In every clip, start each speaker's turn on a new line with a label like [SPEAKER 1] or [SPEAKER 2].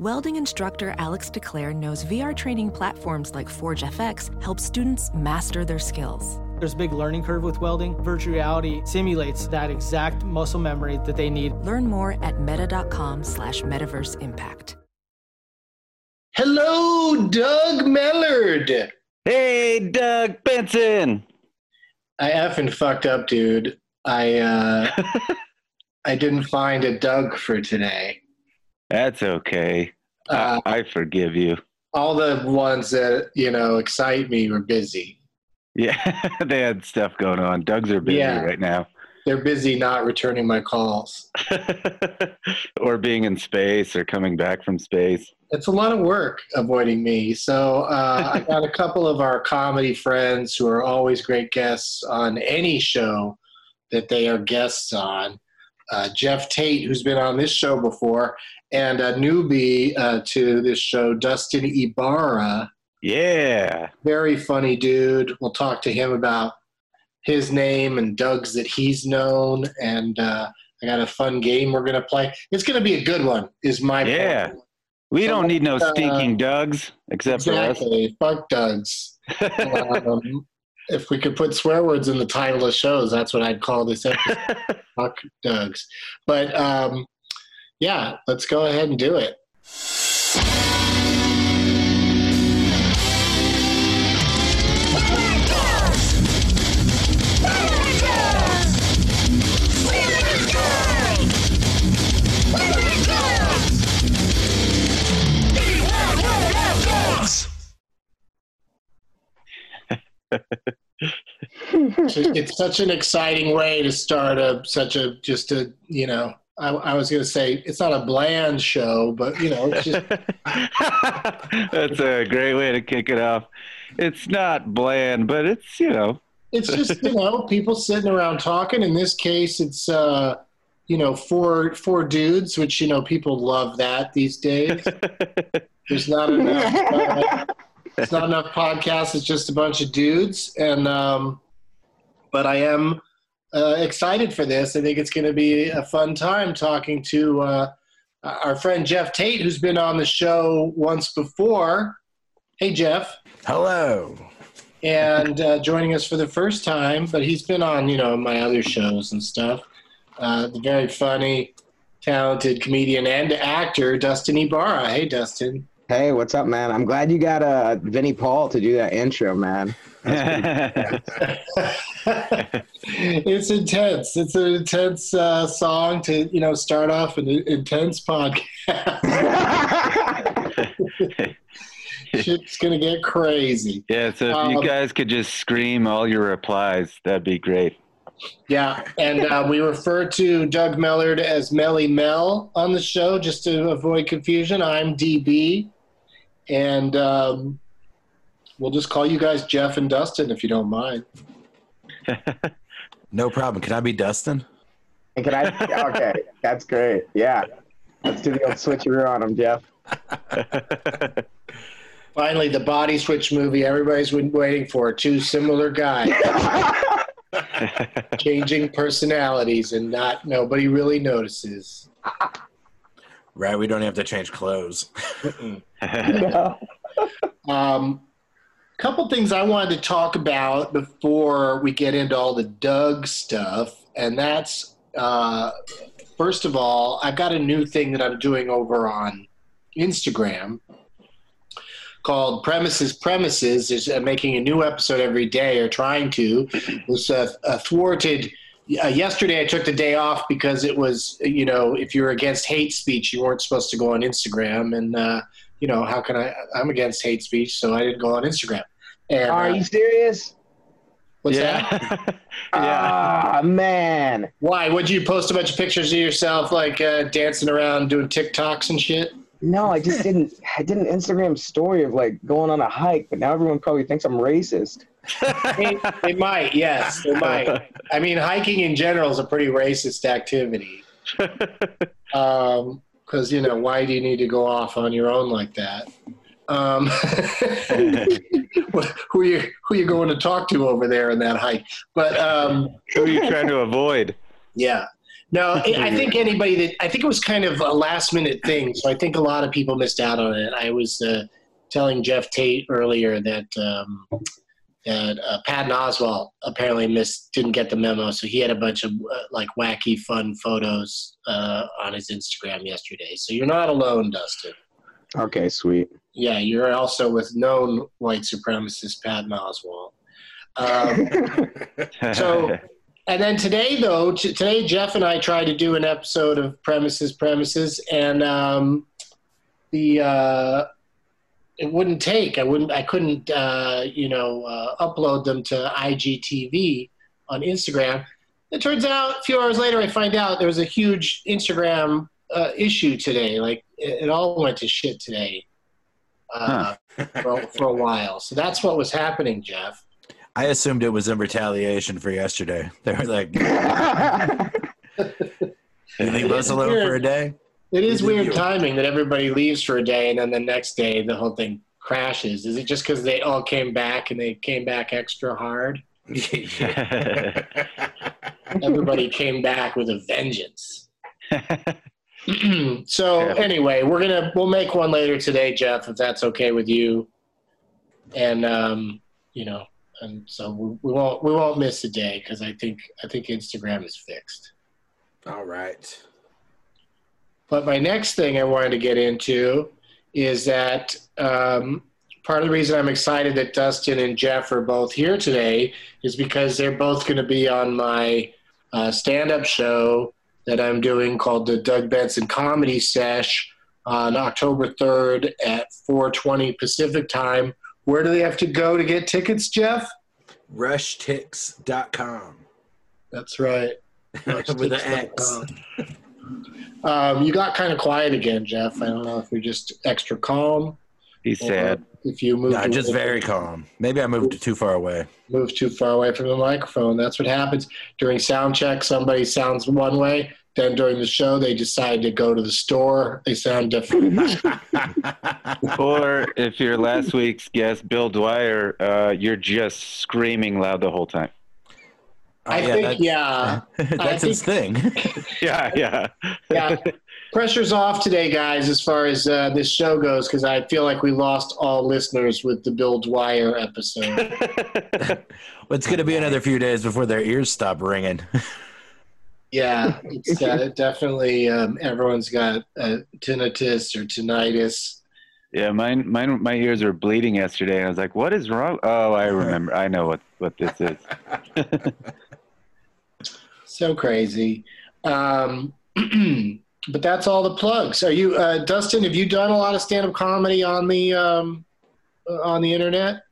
[SPEAKER 1] Welding instructor Alex DeClaire knows VR training platforms like Forge FX help students master their skills.
[SPEAKER 2] There's a big learning curve with welding. Virtual reality simulates that exact muscle memory that they need.
[SPEAKER 1] Learn more at meta.com slash metaverse impact.
[SPEAKER 3] Hello, Doug Mellard.
[SPEAKER 4] Hey, Doug Benson.
[SPEAKER 3] I effing fucked up, dude. I uh, I didn't find a Doug for today.
[SPEAKER 4] That's okay.
[SPEAKER 3] Uh,
[SPEAKER 4] I, I forgive you.
[SPEAKER 3] all the ones that you know excite me were busy.
[SPEAKER 4] Yeah, they had stuff going on. Doug's are busy
[SPEAKER 3] Yeah.
[SPEAKER 4] right now.
[SPEAKER 3] They're busy not returning my calls.
[SPEAKER 4] or being in space or coming back from space.
[SPEAKER 3] It's a lot of work avoiding me. So uh, I got a couple of our comedy friends who are always great guests on any show that they are guests on. Uh, Jeff Tate, who's been on this show before, and a newbie uh, to this show, Dustin Ibarra.
[SPEAKER 4] Yeah.
[SPEAKER 3] Very funny dude. We'll talk to him about his name and Doug's that he's known. And uh, I got a fun game we're going to play. It's going to be a good one, is my
[SPEAKER 4] Yeah.
[SPEAKER 3] point.
[SPEAKER 4] We don't need no
[SPEAKER 3] Uh,
[SPEAKER 4] stinking Dougs except
[SPEAKER 3] Exactly. Fuck Doug's.
[SPEAKER 4] for us.
[SPEAKER 3] Um, if we could put swear words in the title of shows, that's what I'd call this episode. Fuck Doug's. But um, yeah, let's go ahead and do it. It's, such an exciting way to start a such a just a you know. I, I was going to say it's not a bland show, but you know, it's just
[SPEAKER 4] That's a great way to kick it off. It's not bland, but it's, you know,
[SPEAKER 3] it's just you know people sitting around talking. In this case, it's uh, you know four four dudes, which you know people love that these days. There's not enough. Uh, it's not enough podcasts. It's just a bunch of dudes, and um, but I am uh, excited for this. I think it's going to be a fun time talking to uh, our friend Jeff Tate, who's been on the show once before. Hey, Jeff
[SPEAKER 5] Hello.
[SPEAKER 3] and uh, joining us for the first time, but he's been on, you know, my other shows and stuff. Uh, the very funny, talented comedian and actor, Dustin Ibarra. Hey, Dustin.
[SPEAKER 5] Hey, what's up, man? I'm glad you got uh, Vinnie Paul to do that intro, man.
[SPEAKER 3] it's intense. It's an intense uh, song to, you know, start off an intense podcast. Shit's going to get crazy.
[SPEAKER 4] yeah. So if
[SPEAKER 3] Um,
[SPEAKER 4] you guys could just scream all your replies, that'd be great.
[SPEAKER 3] Yeah, and uh, we refer to Doug Mellard as Melly Mel on the show just to avoid confusion. I'm DB, and um, we'll just call you guys Jeff and Dustin if you don't mind.
[SPEAKER 6] No problem. Can I be Dustin?
[SPEAKER 5] And Can I? Okay, that's great. Yeah, let's do the old switcheroo on him, Jeff.
[SPEAKER 3] Finally, the body switch movie everybody's been waiting for. Two similar guys changing personalities, and not nobody really notices.
[SPEAKER 6] Right. We don't have to change clothes.
[SPEAKER 3] Um, couple things I wanted to talk about before we get into all the Doug stuff, and that's uh, first of all, I've got a new thing that I'm doing over on Instagram called Premises Premises. Is uh, making a new episode every day, or trying to. It was uh, thwarted. Uh, yesterday, I took the day off because it was, you know, if you're against hate speech, you weren't supposed to go on Instagram, and uh, you know, how can I? I'm against hate speech, so I didn't go on Instagram. And
[SPEAKER 5] Are
[SPEAKER 3] uh,
[SPEAKER 5] you serious?
[SPEAKER 3] What's
[SPEAKER 4] yeah.
[SPEAKER 3] that?
[SPEAKER 4] yeah.
[SPEAKER 5] Ah, man.
[SPEAKER 3] Why? Would you post a bunch of pictures of yourself like uh, dancing around doing TikToks and shit?
[SPEAKER 5] No, I just didn't. I did an Instagram story of like going on a hike, but now everyone probably thinks I'm racist.
[SPEAKER 3] They, they might, yes, they might. I mean, hiking in general is a pretty racist activity. Because you know, why do you need to go off on your own like that? Um, who are you who are you going to talk to over there in that hike? But um,
[SPEAKER 4] Who are you trying to avoid?
[SPEAKER 3] yeah. No, I I think anybody that I think it was kind of a last minute thing, so I think a lot of people missed out on it. I was uh, telling Jeff Tate earlier that um, that uh, Patton Oswalt apparently missed didn't get the memo, so he had a bunch of uh, like wacky, fun photos uh, on his Instagram yesterday. So you're not alone, Dustin.
[SPEAKER 5] Okay, sweet.
[SPEAKER 3] Yeah, you're also with known white supremacist Patton Oswalt. Um, So- And then today, though, t- today Jeff and I tried to do an episode of Premises Premises, and um, the uh, it wouldn't take. I wouldn't. I couldn't. Uh, you know, uh, upload them to IGTV on Instagram. It turns out a few hours later, I find out there was a huge Instagram uh, issue today. Like it, it all went to shit today uh, for, for a while. So that's what was happening, Jeff.
[SPEAKER 6] I assumed it was in retaliation for yesterday. They were like, "You leave us alone for a day."
[SPEAKER 3] It is weird timing that everybody leaves for a day and then the next day the whole thing crashes. Is it just because they all came back and they came back extra hard? Everybody came back with a vengeance. so
[SPEAKER 4] Yeah.
[SPEAKER 3] anyway, we're gonna we'll make one later today, Jeff, if that's okay with you. And um, you know, and so we, we won't we won't miss a day because I think I think Instagram is fixed.
[SPEAKER 6] All right.
[SPEAKER 3] But my next thing I wanted to get into is that um, part of the reason I'm excited that Dustin and Jeff are both here today is because they're both going to be on my uh, stand up show that I'm doing called the Doug Benson Comedy Sesh on October 3rd at 4:20 Pacific time. Where do they have to go to get tickets, Jeff?
[SPEAKER 6] Rushtix.com.
[SPEAKER 3] That's right.
[SPEAKER 6] With an X.
[SPEAKER 3] Um, you got kind of quiet again, Jeff. I don't know if you're just extra calm.
[SPEAKER 4] He's
[SPEAKER 3] or
[SPEAKER 4] sad.
[SPEAKER 3] If you move,
[SPEAKER 6] No, just very calm. Maybe I moved too far away.
[SPEAKER 3] move too far away from the microphone. That's what happens during sound check. Somebody sounds one way, then during the show they decide to go to the store. They sound different.
[SPEAKER 4] Or if you're last week's guest, Bill Dwyer, uh, you're just screaming loud the whole time.
[SPEAKER 3] I
[SPEAKER 6] Oh,
[SPEAKER 3] think,
[SPEAKER 6] that's,
[SPEAKER 3] yeah,
[SPEAKER 6] that's his thing.
[SPEAKER 4] Yeah, yeah.
[SPEAKER 3] yeah. Pressure's off today, guys, as far as uh, this show goes, because I feel like we lost all listeners with the Bill Dwyer episode.
[SPEAKER 6] it's going to be another few days before their ears stop ringing.
[SPEAKER 3] Yeah, it's uh, definitely um, everyone's got uh, tinnitus or tinnitus.
[SPEAKER 4] Yeah, mine, mine, my ears were bleeding yesterday, and I was like, "What is wrong?" Oh, I remember. I know what what this is.
[SPEAKER 3] So crazy. Um, but that's all the plugs. Are you, uh, Dustin? Have you done a lot of stand-up comedy on the um, uh, on the internet?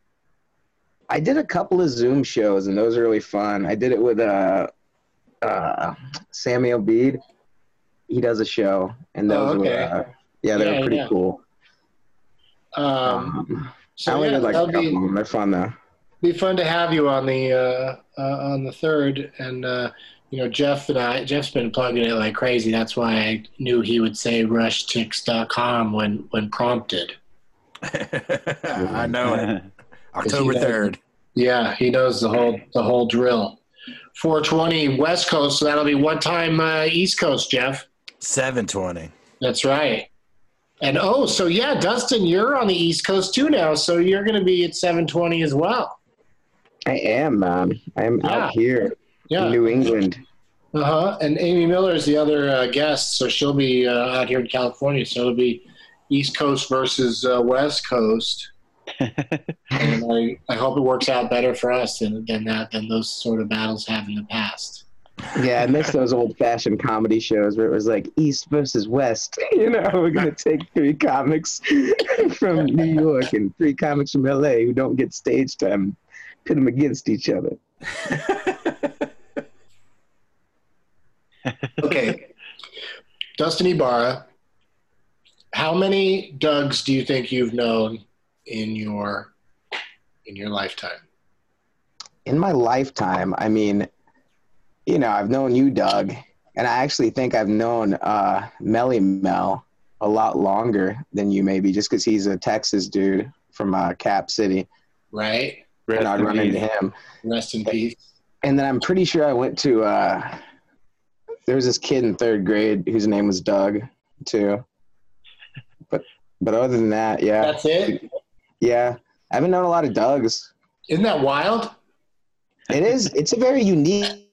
[SPEAKER 5] I did a couple of Zoom shows, and those are really fun. I did it with uh, uh, Samuel Bede. He does a show, and those
[SPEAKER 3] Oh, okay.
[SPEAKER 5] were uh, yeah, they
[SPEAKER 3] Yeah,
[SPEAKER 5] were pretty
[SPEAKER 3] yeah.
[SPEAKER 5] cool.
[SPEAKER 3] Um,
[SPEAKER 5] Um, I only
[SPEAKER 3] yeah,
[SPEAKER 5] did like a couple
[SPEAKER 3] be,
[SPEAKER 5] of them. They're fun though.
[SPEAKER 3] be fun to have you on the uh, uh, on the third. And uh, you know, Jeff and I, Jeff's been plugging it like crazy. That's why I knew he would say rushtix.com when when prompted.
[SPEAKER 6] I know it. October
[SPEAKER 3] Because he knows-
[SPEAKER 6] 3rd.
[SPEAKER 3] Yeah, he knows the whole the whole drill. 420 West Coast, so that'll be what time uh, East Coast, Jeff?
[SPEAKER 6] 720.
[SPEAKER 3] That's right. And oh, so yeah, Dustin, you're on the East Coast too now, so you're going to be at 720 as well.
[SPEAKER 5] I am, man. I am
[SPEAKER 3] Yeah.
[SPEAKER 5] out here in
[SPEAKER 3] Yeah.
[SPEAKER 5] New England.
[SPEAKER 3] Uh huh. And Amy Miller is the other uh, guest, so she'll be uh, out here in California. So it'll be East Coast versus uh, West Coast. and I, I hope it works out better for us than, than that than those sort of battles have in the past.
[SPEAKER 5] Yeah, I miss those old fashioned comedy shows where it was like East versus West. You know, we're gonna take three comics from New York and three comics from LA who don't get stage time, pit them against each other.
[SPEAKER 3] Okay, Dustin Ibarra. How many Dougs do you think you've known in your in your lifetime?
[SPEAKER 5] In my lifetime, I mean, you know, I've known you, Doug, and I actually think I've known uh, Melly Mel a lot longer than you, maybe, just because he's a Texas dude from uh, Cap City,
[SPEAKER 3] Right.
[SPEAKER 4] Rest
[SPEAKER 5] and I'd run
[SPEAKER 4] peace.
[SPEAKER 5] into him.
[SPEAKER 3] Rest in peace.
[SPEAKER 5] And then I'm pretty sure I went to. Uh, there was this kid in third grade whose name was Doug, too. But but other than that, yeah,
[SPEAKER 3] That's it.
[SPEAKER 5] yeah, I haven't known a lot of Dougs.
[SPEAKER 3] Isn't that wild?
[SPEAKER 5] It is. It's a very unique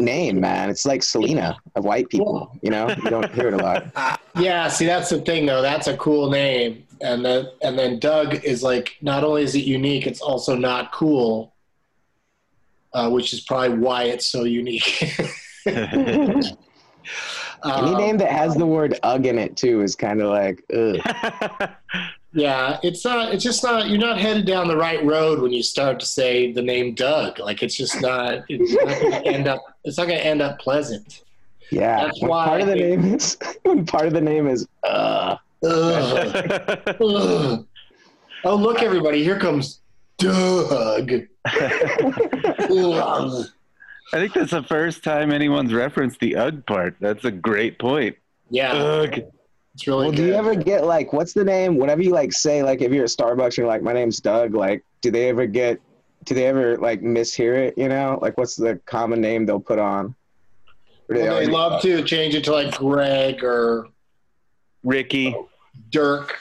[SPEAKER 5] name, man. It's like Selena of white people. You know, you don't hear it a lot.
[SPEAKER 3] Yeah. See, that's the thing, though. That's a cool name, and then and then Doug is like not only is it unique, it's also not cool, uh, which is probably why it's so unique.
[SPEAKER 5] Any
[SPEAKER 3] Um,
[SPEAKER 5] name that has the word "ug" in it too is kind of like, ugh.
[SPEAKER 3] Yeah, it's not. It's just not. You're not headed down the right road when you start to say the name Doug. Like it's just not. It's not going to end up. It's not going to end up pleasant.
[SPEAKER 5] Yeah.
[SPEAKER 3] That's why
[SPEAKER 5] part of the name is when part of the name is uh.
[SPEAKER 3] Ugh. Ugh. Oh, look, everybody! Here comes Doug. Ugh.
[SPEAKER 4] I think that's the first time anyone's referenced the UGG part. That's a great point.
[SPEAKER 3] Yeah,
[SPEAKER 4] Ugh.
[SPEAKER 3] it's really
[SPEAKER 5] Well,
[SPEAKER 3] good.
[SPEAKER 5] do you ever get like, what's the name? Whatever you like say, like if you're at Starbucks, you're like, my name's Doug. Like, do they ever get? Do they ever like mishear it? You know, like what's the common name they'll put on? Or
[SPEAKER 3] Well, they
[SPEAKER 5] always-
[SPEAKER 3] love to change it to like Greg or
[SPEAKER 4] Ricky.
[SPEAKER 3] Dirk.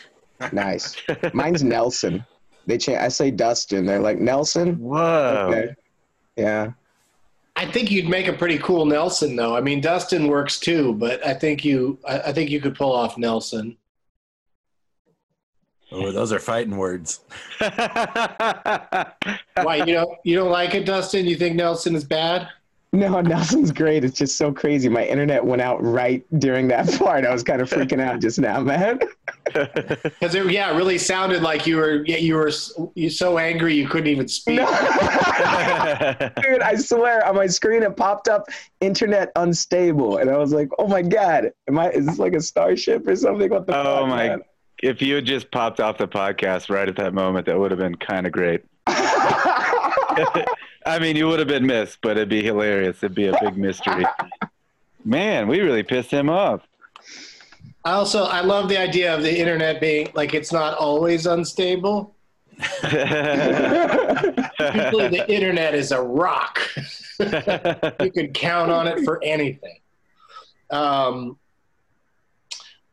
[SPEAKER 5] Nice. Mine's Nelson. They change. I say Dustin. They're like Nelson.
[SPEAKER 4] Whoa.
[SPEAKER 5] Okay. Yeah.
[SPEAKER 3] I think you'd make a pretty cool Nelson, though. I mean, Dustin works too, but I think you, I, I think you could pull off Nelson.
[SPEAKER 6] Oh, those are fighting words.
[SPEAKER 3] Why you don't you don't like it, Dustin? You think Nelson is bad?
[SPEAKER 5] No, Nelson's great. It's just so crazy. My internet went out right during that part. I was kind of freaking out just now, man.
[SPEAKER 3] Because it, yeah, it really sounded like you were yeah, you were you so angry you couldn't even speak. No.
[SPEAKER 5] Dude, I swear on my screen it popped up internet unstable, and I was like, "Oh my god, am I? Is this like a starship or something? What the
[SPEAKER 4] Oh
[SPEAKER 5] fuck?"
[SPEAKER 4] my!
[SPEAKER 5] man?"
[SPEAKER 4] If you had just popped off the podcast right at that moment, that would have been kind of great. I mean, you would have been missed, but it'd be hilarious. It'd be a big mystery. Man, we really pissed him off.
[SPEAKER 3] I also I love the idea of the internet being like it's not always unstable. Usually the internet is a rock. you can count on it for anything. Um,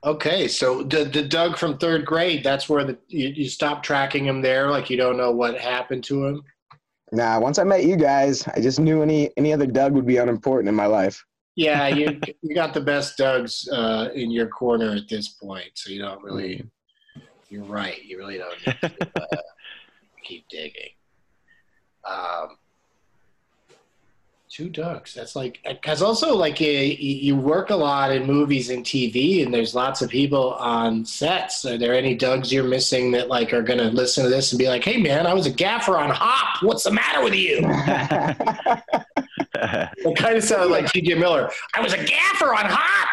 [SPEAKER 3] okay, so the, the Doug from third grade, that's where the you, you stop tracking him there, like you don't know what happened to him.
[SPEAKER 5] Nah, once I met you guys, I just knew any any other Doug would be unimportant in my life.
[SPEAKER 3] Yeah, you you got the best Dougs uh, in your corner at this point, so you don't really. You're right. You really don't need to uh, keep digging. Um, two ducks. That's like because also like you, you work a lot in movies and TV, and there's lots of people on sets. Are there any Dougs you're missing that like are going to listen to this and be like, "Hey, man, I was a gaffer on Hop. What's the matter with you?" It kind of sounded like T.J. Miller. I was a gaffer on Hop.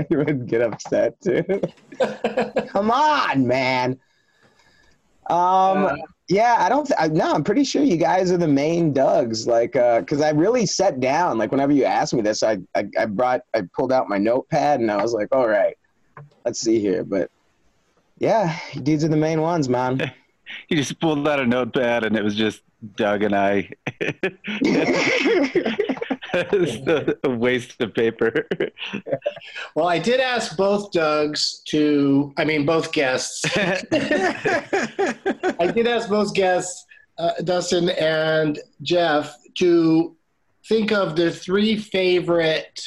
[SPEAKER 5] you would get upset too. Come on, man. Um, yeah, I don't. Th- I, no, I'm pretty sure you guys are the main Dougs. Like, uh, because I really sat down. Like, whenever you asked me this, I, I I brought I pulled out my notepad and I was like, all right, let's see here. But yeah, dudes are the main ones, man.
[SPEAKER 4] you just pulled out a notepad, and it was just Doug and I. A waste of paper.
[SPEAKER 3] Well, I did ask both Dougs to, I mean, both guests. I did ask both guests, uh, Dustin and Jeff, to think of their three favorite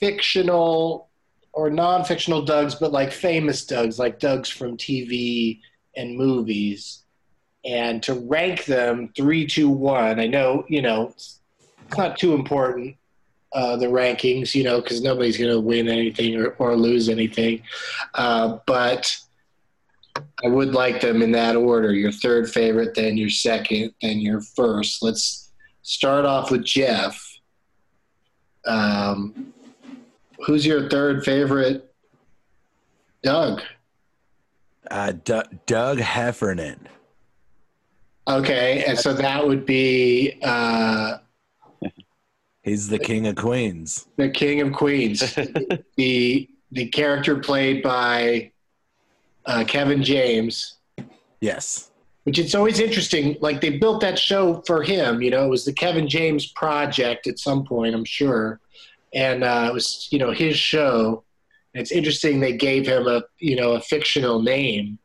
[SPEAKER 3] fictional or non fictional Dougs, but like famous Dougs, like Dougs from TV and movies, and to rank them three, two, one. I know, you know, it's not too important uh, the rankings, you know, because nobody's going to win anything or, or lose anything. Uh, but I would like them in that order. Your third favorite, then your second, then your first. Let's start off with Jeff. Um, who's your third favorite? Doug.
[SPEAKER 6] Uh, D- Doug Heffernan.
[SPEAKER 3] Okay, and so that would be uh,
[SPEAKER 6] He's the king of queens.
[SPEAKER 3] the King of Queens, the the character played by uh, Kevin James.
[SPEAKER 6] Yes.
[SPEAKER 3] which it's always interesting. Like they built that show for him, you know, it was the Kevin James project at some point, I'm sure, and uh, it was you know his show. And it's interesting they gave him a you know a fictional name,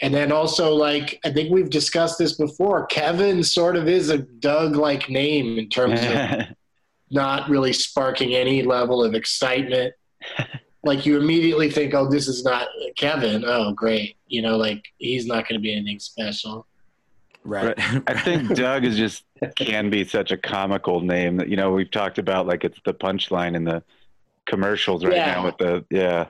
[SPEAKER 3] and then also like I think we've discussed this before. Kevin sort of is a Doug like name in terms of not really sparking any level of excitement. like you immediately think, oh, this is not Kevin. Oh, great. You know, like he's not going to be anything special.
[SPEAKER 6] Right.
[SPEAKER 4] Right. I think Doug is just can be such a comical name that you know we've talked about like it's the punchline in the commercials right
[SPEAKER 3] Yeah.
[SPEAKER 4] now with the yeah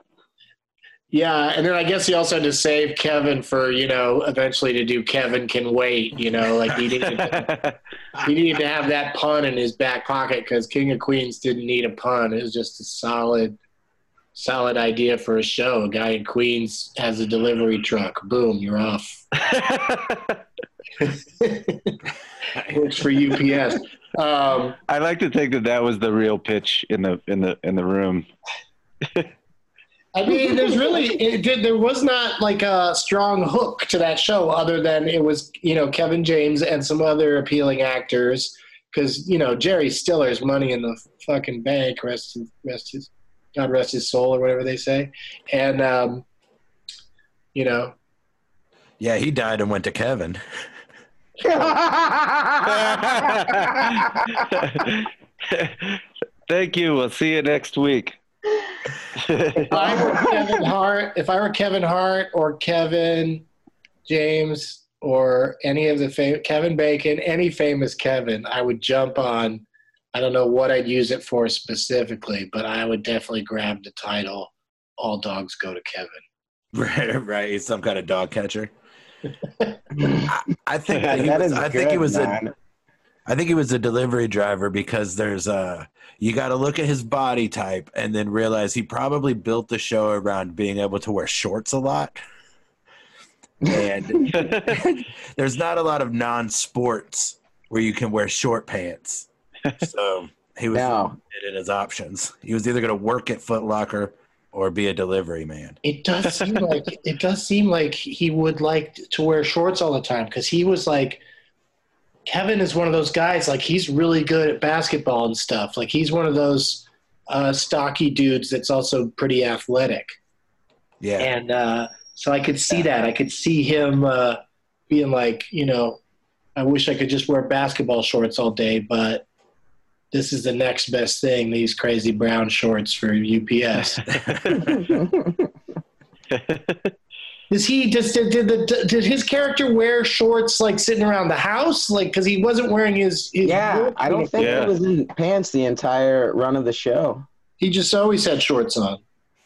[SPEAKER 3] Yeah, and then I guess he also had to save Kevin for you know eventually to do Kevin can wait. You know, like he needed to, he needed to have that pun in his back pocket because King of Queens didn't need a pun. It was just a solid, solid idea for a show. A guy in Queens has a delivery truck. Boom, you're off. Works for UPS. Um,
[SPEAKER 4] I like to think that that was the real pitch in the in the in the room.
[SPEAKER 3] I mean, there's really it did, there was not like a strong hook to that show, other than it was you know Kevin James and some other appealing actors. Because you know Jerry Stiller's money in the fucking bank, rest his, rest his God rest his soul or whatever they say, and um, you know
[SPEAKER 6] Yeah, he died and went to Kevin.
[SPEAKER 4] Thank you. We'll see you next week.
[SPEAKER 3] If I were Kevin Hart, if I were Kevin Hart or Kevin James or any of the fam- Kevin Bacon, any famous Kevin, I would jump on. I don't know what I'd use it for specifically, but I would definitely grab the title. All dogs go to Kevin.
[SPEAKER 6] Right, right. He's some kind of dog catcher. I, I think that he
[SPEAKER 5] That
[SPEAKER 6] was,
[SPEAKER 5] is
[SPEAKER 6] I think he
[SPEAKER 5] good,
[SPEAKER 6] was a
[SPEAKER 5] man.
[SPEAKER 6] I think he was a delivery driver because there's a you got to look at his body type and then realize he probably built the show around being able to wear shorts a lot. And there's not a lot of non-sports where you can wear short pants. So he was
[SPEAKER 5] No.
[SPEAKER 6] limited in his options. He was either going to work at Foot Locker or be a delivery man.
[SPEAKER 3] It does seem like it does seem like he would like to wear shorts all the time because he was like Kevin is one of those guys like he's really good at basketball and stuff. Like he's one of those uh, stocky dudes that's also pretty athletic.
[SPEAKER 6] Yeah.
[SPEAKER 3] And uh, so I could see that. I could see him uh, being like, you know, I wish I could just wear basketball shorts all day, but this is the next best thing. These crazy brown shorts for UPS. Does he just did, did the did his character wear shorts like sitting around the house like because he wasn't wearing his, his
[SPEAKER 5] yeah,
[SPEAKER 3] work
[SPEAKER 5] I don't think
[SPEAKER 4] Yeah.
[SPEAKER 5] he was in pants the entire run of the show.
[SPEAKER 3] he just always had shorts on.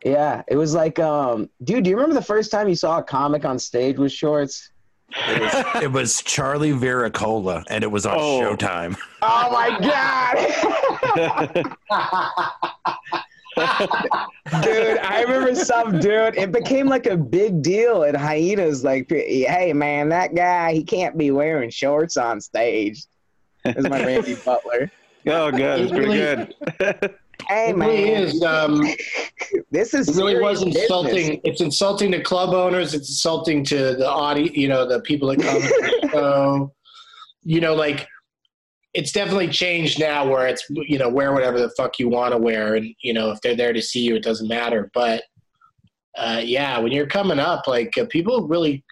[SPEAKER 5] Yeah, it was like, um, dude, do you remember the first time you saw a comic on stage with shorts?
[SPEAKER 6] It was, it was Charlie Viracola, and it was on
[SPEAKER 4] Oh.
[SPEAKER 6] Showtime.
[SPEAKER 5] Oh my god, dude! I remember some dude. It became like a big deal at hyenas. Like, hey man, that guy he can't be wearing shorts on stage. This is my Randy Butler.
[SPEAKER 4] oh, good. It's pretty good.
[SPEAKER 5] Hey
[SPEAKER 3] It really
[SPEAKER 5] man,
[SPEAKER 3] is. Um,
[SPEAKER 5] this is
[SPEAKER 3] it really was insulting.
[SPEAKER 5] business.
[SPEAKER 3] It's insulting to club owners. It's insulting to the audience. You know, the people that come to the show. You know, like it's definitely changed now, where it's you know wear whatever the fuck you want to wear, and you know if they're there to see you, it doesn't matter. But uh, yeah, when you're coming up, like uh, people really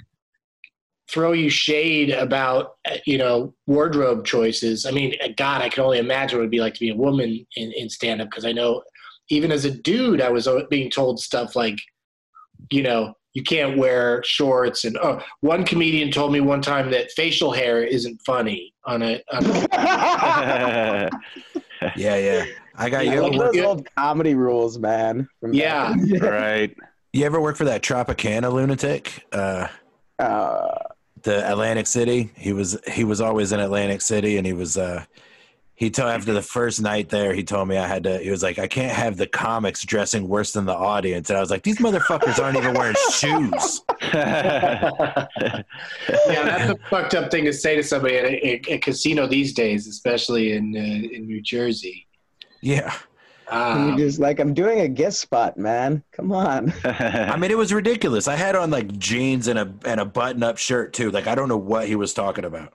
[SPEAKER 3] throw you shade about uh, you know wardrobe choices. I mean, uh, God, I can only imagine what it'd be like to be a woman in, in stand up because I know even as a dude, I was being told stuff like, you know, you can't wear shorts. And oh, one comedian told me one time that facial hair isn't funny on a. On a
[SPEAKER 6] Yeah, yeah. I got you.
[SPEAKER 3] like
[SPEAKER 5] Like those old comedy rules, man.
[SPEAKER 3] Yeah.
[SPEAKER 5] in the day.
[SPEAKER 4] right.
[SPEAKER 6] You ever work for that Tropicana lunatic? Uh,
[SPEAKER 5] Uh,
[SPEAKER 6] the Atlantic City. He was he was always in Atlantic City, and he was uh, he told after the first night there, he told me I had to. He was like, I can't have the comics dressing worse than the audience, and I was like, these motherfuckers aren't even wearing shoes.
[SPEAKER 3] yeah, that's a fucked up thing to say to somebody at a, a, a casino these days, especially in uh, in New Jersey.
[SPEAKER 6] Yeah,
[SPEAKER 5] and
[SPEAKER 3] Um,
[SPEAKER 5] you're just like, I'm doing a guest spot, man. Come on.
[SPEAKER 6] I mean, it was ridiculous. I had on like jeans and a and a button up shirt too. Like I don't know what he was talking about.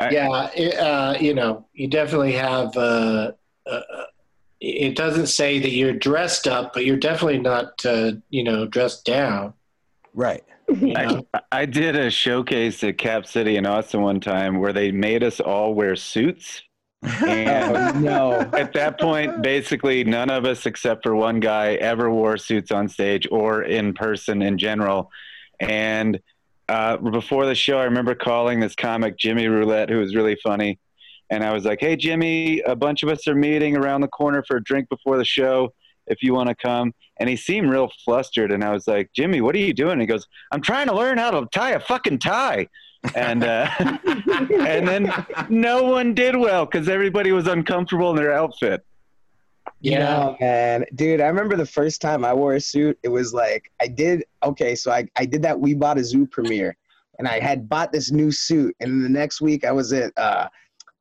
[SPEAKER 3] Yeah, it, uh, you know, you definitely have. Uh, uh, it doesn't say that you're dressed up, but you're definitely not, uh, you know, dressed down.
[SPEAKER 6] Right.
[SPEAKER 3] You know?
[SPEAKER 4] I, I did a showcase at Cap City in Austin one time where they made us all wear suits. And
[SPEAKER 5] Oh, no.
[SPEAKER 4] at that point, basically, none of us except for one guy ever wore suits on stage or in person in general. And uh, before the show, I remember calling this comic Jimmy Roulette, who was really funny. And I was like, "Hey, Jimmy, a bunch of us are meeting around the corner for a drink before the show. If you want to come." And he seemed real flustered. And I was like, "Jimmy, what are you doing?" He goes, "I'm trying to learn how to tie a fucking tie." And uh, and then no one did well because everybody was uncomfortable in their outfit.
[SPEAKER 3] Yeah.
[SPEAKER 5] No, man. Dude, I remember the first time I wore a suit, it was like I did okay, so I, I did that We Bought a Zoo premiere and I had bought this new suit. And the next week I was at uh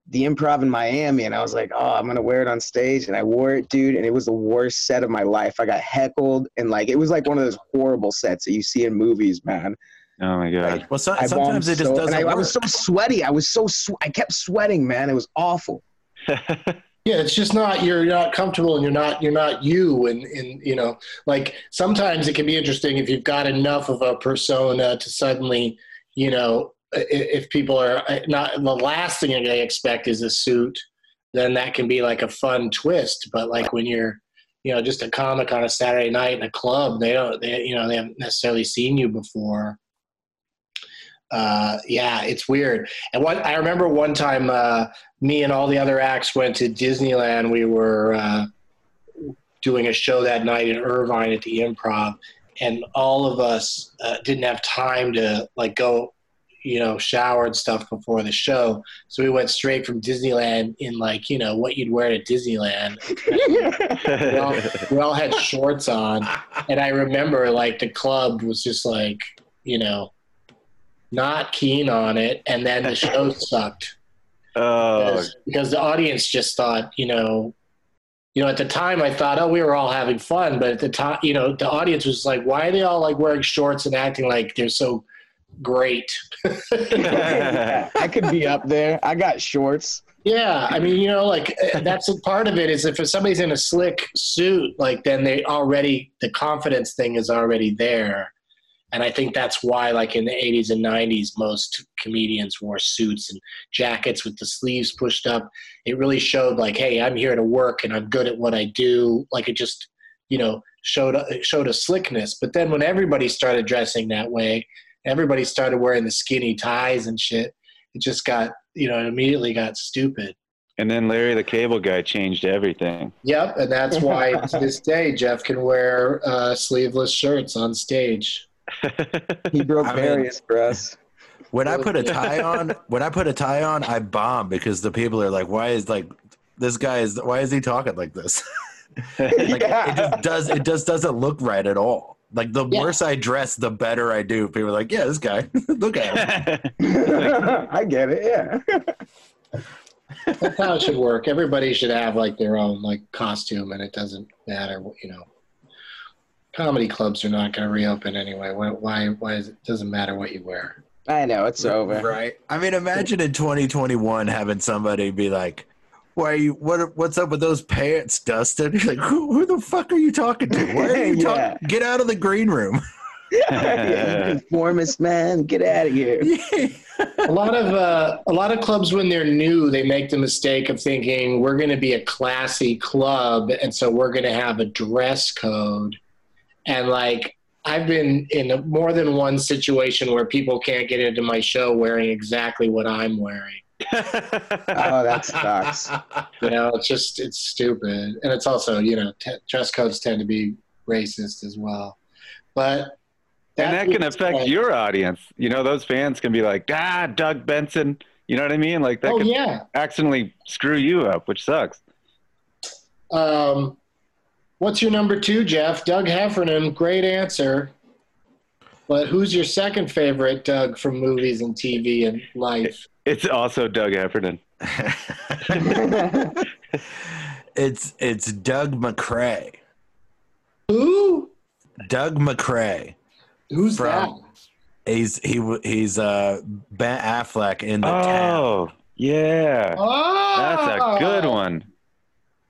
[SPEAKER 5] the improv in Miami and I was like, oh, I'm gonna wear it on stage. And I wore it, dude, and it was the worst set of my life. I got heckled and like it was like one of those horrible sets that you see in movies, man.
[SPEAKER 4] Oh my god!
[SPEAKER 6] Well, so,
[SPEAKER 5] I
[SPEAKER 6] sometimes
[SPEAKER 5] bombed
[SPEAKER 6] it just
[SPEAKER 5] so-
[SPEAKER 6] doesn't
[SPEAKER 5] I,
[SPEAKER 6] work.
[SPEAKER 5] I was so sweaty. I was so sw- I kept sweating, man. It was awful.
[SPEAKER 3] Yeah, it's just not you're not comfortable and you're not you're not you and and you know like sometimes it can be interesting if you've got enough of a persona to suddenly you know if people are not the last thing they expect is a suit then that can be like a fun twist. But like when you're you know just a comic on a Saturday night in a club they don't they you know they haven't necessarily seen you before uh yeah it's weird and what I remember one time uh me and all the other acts went to Disneyland. We were uh, doing a show that night in Irvine at the Improv, and all of us uh, didn't have time to like go, you know, shower and stuff before the show. So we went straight from Disneyland in like you know what you'd wear at Disneyland. we, all, we all had shorts on, and I remember like the club was just like you know not keen on it, and then the show sucked
[SPEAKER 4] oh,
[SPEAKER 3] because, because the audience just thought, you know, you know, at the time I thought, oh, we were all having fun, but at the time, you know, the audience was like, why are they all like wearing shorts and acting like they're so great?
[SPEAKER 5] I could be up there. I got shorts.
[SPEAKER 3] yeah, I mean, you know, like uh, that's a part of it is if somebody's in a slick suit, like then they already the confidence thing is already there. And I think that's why, like in the 80s and 90s, most comedians wore suits and jackets with the sleeves pushed up. It really showed, like, hey, I'm here to work and I'm good at what I do. Like it just, you know, showed it showed a slickness. But then when everybody started dressing that way, everybody started wearing the skinny ties and shit. It just got, you know, it immediately got stupid.
[SPEAKER 4] and then Larry the Cable Guy changed everything.
[SPEAKER 3] Yep, and that's why to this day Jeff can wear uh, sleeveless shirts on stage.
[SPEAKER 5] He broke
[SPEAKER 6] I mean-
[SPEAKER 5] barriers for us.
[SPEAKER 6] when I put a tie on, when I put a tie on, I bomb because the people are like, "Why is like this guy is? Why is he talking like this?" like it just does. It just doesn't look right at all. Like the
[SPEAKER 3] Yeah.
[SPEAKER 6] worse I dress, the better I do. People are like, "Yeah, this guy. look at him."
[SPEAKER 5] I get it. Yeah.
[SPEAKER 3] That's how it should work. Everybody should have like their own like costume, and it doesn't matter. what You know, comedy clubs are not going to reopen anyway. Why? Why? Why is it? Doesn't matter what you wear.
[SPEAKER 5] I know it's over.
[SPEAKER 6] Right. I mean, imagine in 2021 having somebody be like, "Why are you? What? What's up with those pants, Dustin?" You're like, "Who, who the fuck are you talking to? Why are you
[SPEAKER 5] Yeah.
[SPEAKER 6] talking? Get out of the green room."
[SPEAKER 5] yeah, conformist man, get out of here.
[SPEAKER 3] a lot of uh, a lot of clubs when they're new they make the mistake of thinking we're going to be a classy club and so we're going to have a dress code and like i've been in more than one situation where people can't get into my show wearing exactly what i'm wearing
[SPEAKER 5] Oh, that sucks.
[SPEAKER 3] you know it's just it's stupid and it's also you know t- dress codes tend to be racist as well but
[SPEAKER 4] and that can affect
[SPEAKER 3] said-
[SPEAKER 4] your audience. You know, those fans can be like, ah, Doug Benson. You know what I mean? Like that
[SPEAKER 3] Oh
[SPEAKER 4] could
[SPEAKER 3] yeah.
[SPEAKER 4] accidentally screw you up, which sucks.
[SPEAKER 3] Um, what's your number two, Jeff? Doug Heffernan. Great answer. But who's your second favorite Doug from movies and TV and life?
[SPEAKER 4] It's also Doug Heffernan.
[SPEAKER 6] it's it's Doug MacRay.
[SPEAKER 3] Who?
[SPEAKER 6] Doug MacRay.
[SPEAKER 3] Who's
[SPEAKER 6] From-
[SPEAKER 3] that?
[SPEAKER 6] He's he he's uh Ben Affleck in the town.
[SPEAKER 4] Oh, yeah.
[SPEAKER 3] Oh,
[SPEAKER 4] That's a good one.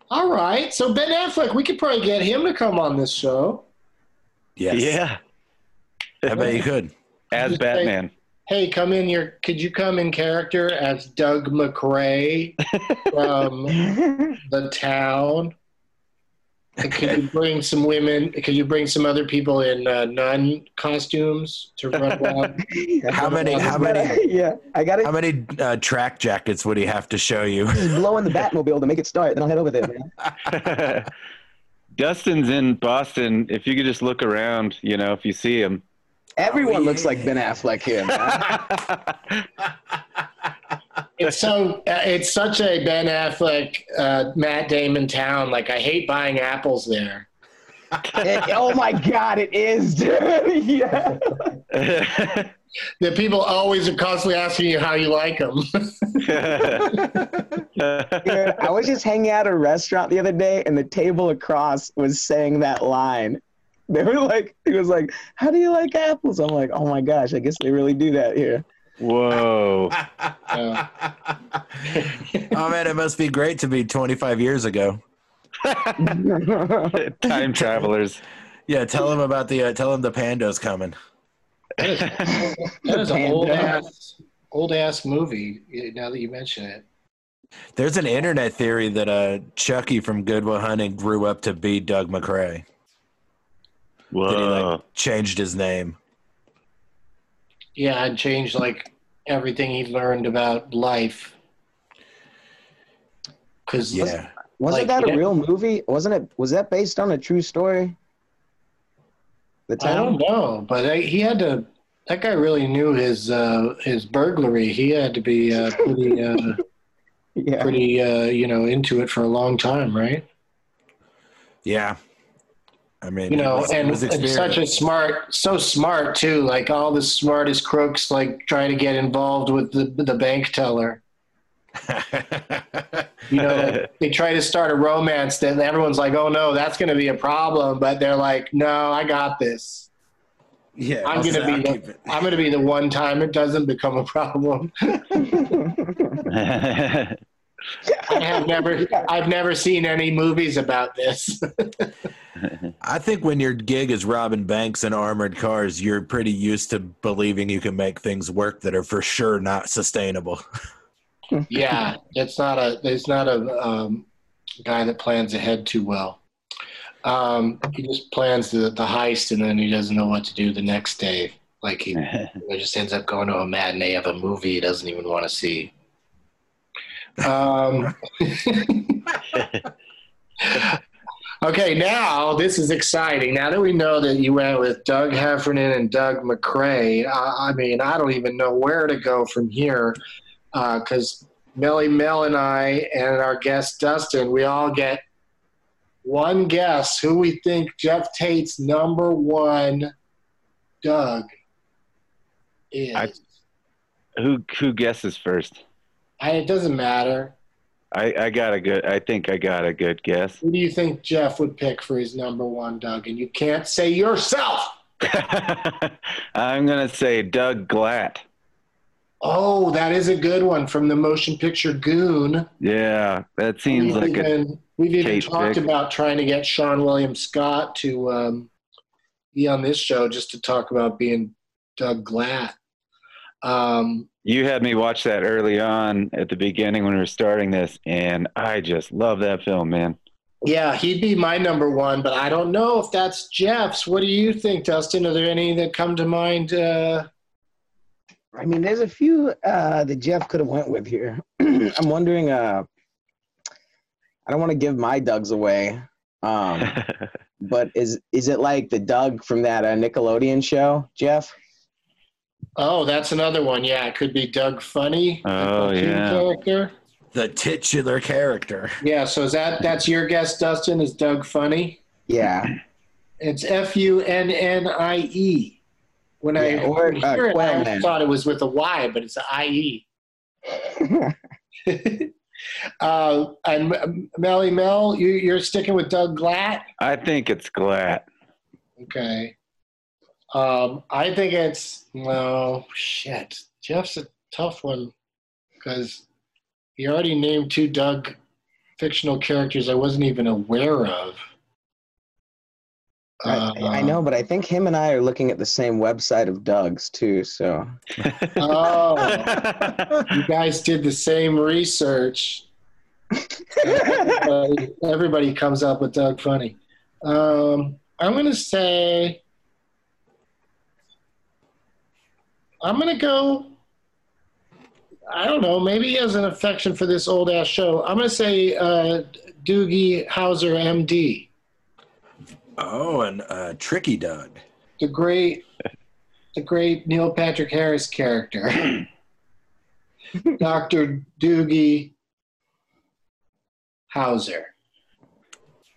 [SPEAKER 3] All right. So Ben Affleck, we could probably get him to come on this show.
[SPEAKER 6] Yes.
[SPEAKER 4] Yeah.
[SPEAKER 6] I bet you could.
[SPEAKER 4] As
[SPEAKER 3] Just say-
[SPEAKER 4] Batman.
[SPEAKER 3] Hey, come in your. Could you come in character as Doug MacRay from the town? And Could you bring some women? Could you bring some other people in uh, nun costumes to run around?
[SPEAKER 6] How many how many
[SPEAKER 5] yeah, I got
[SPEAKER 6] it.
[SPEAKER 5] how
[SPEAKER 6] many uh, track jackets would he have to show you?
[SPEAKER 5] blow in the Batmobile to make it start. Then I'll head over there, man.
[SPEAKER 4] Dustin's in Boston. If you could just look around, you know, if you see him.
[SPEAKER 5] Everyone looks like Ben Affleck here, man.
[SPEAKER 3] It's so. Uh, it's such a Ben Affleck, uh, Matt Damon town. Like I hate buying apples there.
[SPEAKER 5] It- oh my God, it is, dude. yeah.
[SPEAKER 3] The people always are constantly asking you how you like them.
[SPEAKER 5] Dude, I was just hanging out at a restaurant the other day, and the table across was saying that line. They were like, "He was like, how do you like apples?" I'm like, "Oh my gosh, I guess they really do that here."
[SPEAKER 4] Whoa.
[SPEAKER 3] Uh,
[SPEAKER 6] oh man, it must be great to be 25 years ago.
[SPEAKER 4] Time travelers.
[SPEAKER 6] Yeah, tell him about the uh, tell him the panda's coming.
[SPEAKER 3] that is an old ass, old ass movie. Now that you mention it.
[SPEAKER 6] There's an internet theory that uh, Chuckie from Good Will Hunting grew up to be Doug MacRay. That he
[SPEAKER 4] Whoa.
[SPEAKER 6] like changed his name.
[SPEAKER 3] Yeah, and changed like everything he learned about life. Because
[SPEAKER 6] Yeah.
[SPEAKER 5] Wasn't
[SPEAKER 3] Like,
[SPEAKER 5] that a real movie? Wasn't it? Was that based on a true story? The
[SPEAKER 3] I don't know, but I, he had to. That guy really knew his uh, his burglary. He had to be uh, pretty uh,
[SPEAKER 5] Yeah.
[SPEAKER 3] pretty uh, you know into it for a long time, right?
[SPEAKER 6] Yeah. I mean,
[SPEAKER 3] You
[SPEAKER 6] it
[SPEAKER 3] know,
[SPEAKER 6] was-
[SPEAKER 3] and,
[SPEAKER 6] was
[SPEAKER 3] and such a smart, so smart too. Like all the smartest crooks, like trying to get involved with the the bank teller. You know, like, they try to start a romance, then everyone's like, "Oh no, that's going to be a problem." But they're like, "No, I got this.
[SPEAKER 6] yeah,
[SPEAKER 3] I'm going to be the,
[SPEAKER 6] it.
[SPEAKER 3] I'm going to be the one time it doesn't become a problem." I have never, I've never seen any movies about this.
[SPEAKER 6] I think when your gig is robbing banks and armored cars, you're pretty used to believing you can make things work that are for sure not sustainable.
[SPEAKER 3] yeah, it's not a, it's not a um, guy that plans ahead too well. Um, he just plans the, the heist and then he doesn't know what to do the next day. Like he, he just ends up going to a matinee of a movie he doesn't even want to see. Um, okay, now this is exciting. Now that we know that you went with Doug Heffernan and Doug MacRay, I, I mean, I don't even know where to go from here because Melly Mel and I and our guest Dustin, we all get one guess who we think Jeff Tate's number one Doug is.
[SPEAKER 4] I- who who guesses first?
[SPEAKER 3] I, it doesn't matter.
[SPEAKER 4] I, I got a good. I think I got a good guess.
[SPEAKER 3] Who do you think Jeff would pick for his number one Doug? And you can't say yourself.
[SPEAKER 4] I'm gonna say Doug Glatt.
[SPEAKER 3] Oh, that is a good one from the motion picture Goon.
[SPEAKER 4] Yeah, that seems
[SPEAKER 3] we've
[SPEAKER 4] like a.
[SPEAKER 3] even, we've even talked
[SPEAKER 4] pick.
[SPEAKER 3] about trying to get Seann William Scott to um, be on this show just to talk about being Doug Glatt. Um,
[SPEAKER 4] You had me watch that early on at the beginning when we were starting this, and I just love that film, man.
[SPEAKER 3] yeah, he'd be my number one, but I don't know if that's Jeff's. What do you think, Dustin? Are there any that come to mind? Uh,
[SPEAKER 5] I mean, there's a few uh, that Jeff could have went with here. I'm wondering. Uh, I don't want to give my Dougs away, um, but is is it like the Doug from that uh, Nickelodeon show, Jeff?
[SPEAKER 3] Oh, that's another one. Yeah, it could be Doug Funnie. the
[SPEAKER 4] Oh,
[SPEAKER 3] cartoon
[SPEAKER 4] yeah.
[SPEAKER 3] Character.
[SPEAKER 6] The titular character.
[SPEAKER 3] Yeah. So is that that's your guess, Dustin? Is Doug Funnie?
[SPEAKER 5] Yeah.
[SPEAKER 3] It's F U N N I E. When I
[SPEAKER 5] Yeah, or, uh,
[SPEAKER 3] hear it, I always thought it was with a Y, but it's I E. uh, and M- Melly Mel, you, you're sticking with Doug Glatt.
[SPEAKER 4] I think it's Glatt.
[SPEAKER 3] Okay. Um, I think it's no shit. Jeff's a tough one because he already named two Doug fictional characters I wasn't even aware of.
[SPEAKER 5] I, I know, but I think him and I are looking at the same website of Doug's too. So
[SPEAKER 3] Oh, you guys did the same research. everybody, everybody comes up with Doug Funnie. Um, I'm going to say, I'm going to go. I don't know. Maybe he has an affection for this old ass show. I'm going to say uh, Doogie Howser, MD,
[SPEAKER 6] Oh, and uh, Tricky Doug.
[SPEAKER 3] the great, the great Neil Patrick Harris character, Doctor Doogie Howser.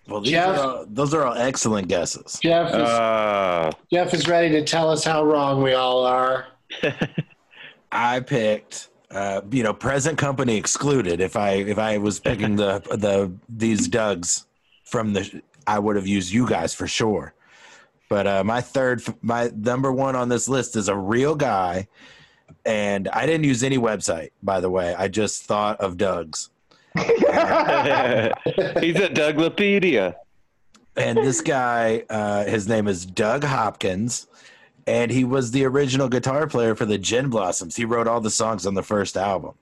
[SPEAKER 6] Well, these
[SPEAKER 3] Jeff?
[SPEAKER 6] are all, those are all excellent guesses.
[SPEAKER 3] Jeff is,
[SPEAKER 4] Uh,
[SPEAKER 3] Jeff is ready to tell us how wrong we all are.
[SPEAKER 6] I picked, uh, you know, present company excluded. If I if I was picking the the these Dougs from the, I would have used you guys for sure. But uh, my third, my number one on this list is a real guy, and I didn't use any website, by the way. I just thought of Doug's,
[SPEAKER 4] he's a Douglapedia.
[SPEAKER 6] and this guy, uh, his name is Doug Hopkins, and he was the original guitar player for the Gin Blossoms. He wrote all the songs on the first album,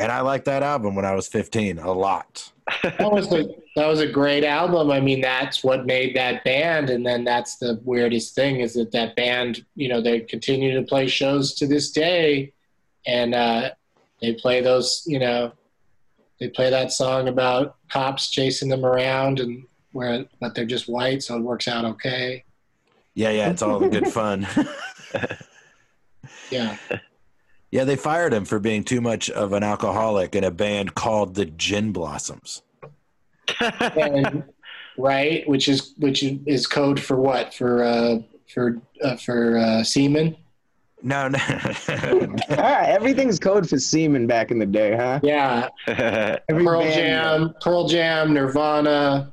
[SPEAKER 6] and I liked that album when I was 15 a lot.
[SPEAKER 3] That was a that was a great album. I mean, that's what made that band, and then that's the weirdest thing is that that band, you know, they continue to play shows to this day, and uh, they play those, you know, they play that song about cops chasing them around, and where but they're just white, so it works out okay.
[SPEAKER 6] Yeah, yeah, it's all good fun.
[SPEAKER 3] Yeah.
[SPEAKER 6] yeah, they fired him for being too much of an alcoholic in a band called the Gin Blossoms.
[SPEAKER 3] and, right, which is which is code for what for uh, for uh, for uh, semen.
[SPEAKER 6] No, no.
[SPEAKER 5] all right, everything's code for semen back in the day, huh?
[SPEAKER 3] Yeah, Pearl
[SPEAKER 5] band-
[SPEAKER 3] Jam, Pearl Jam, Nirvana,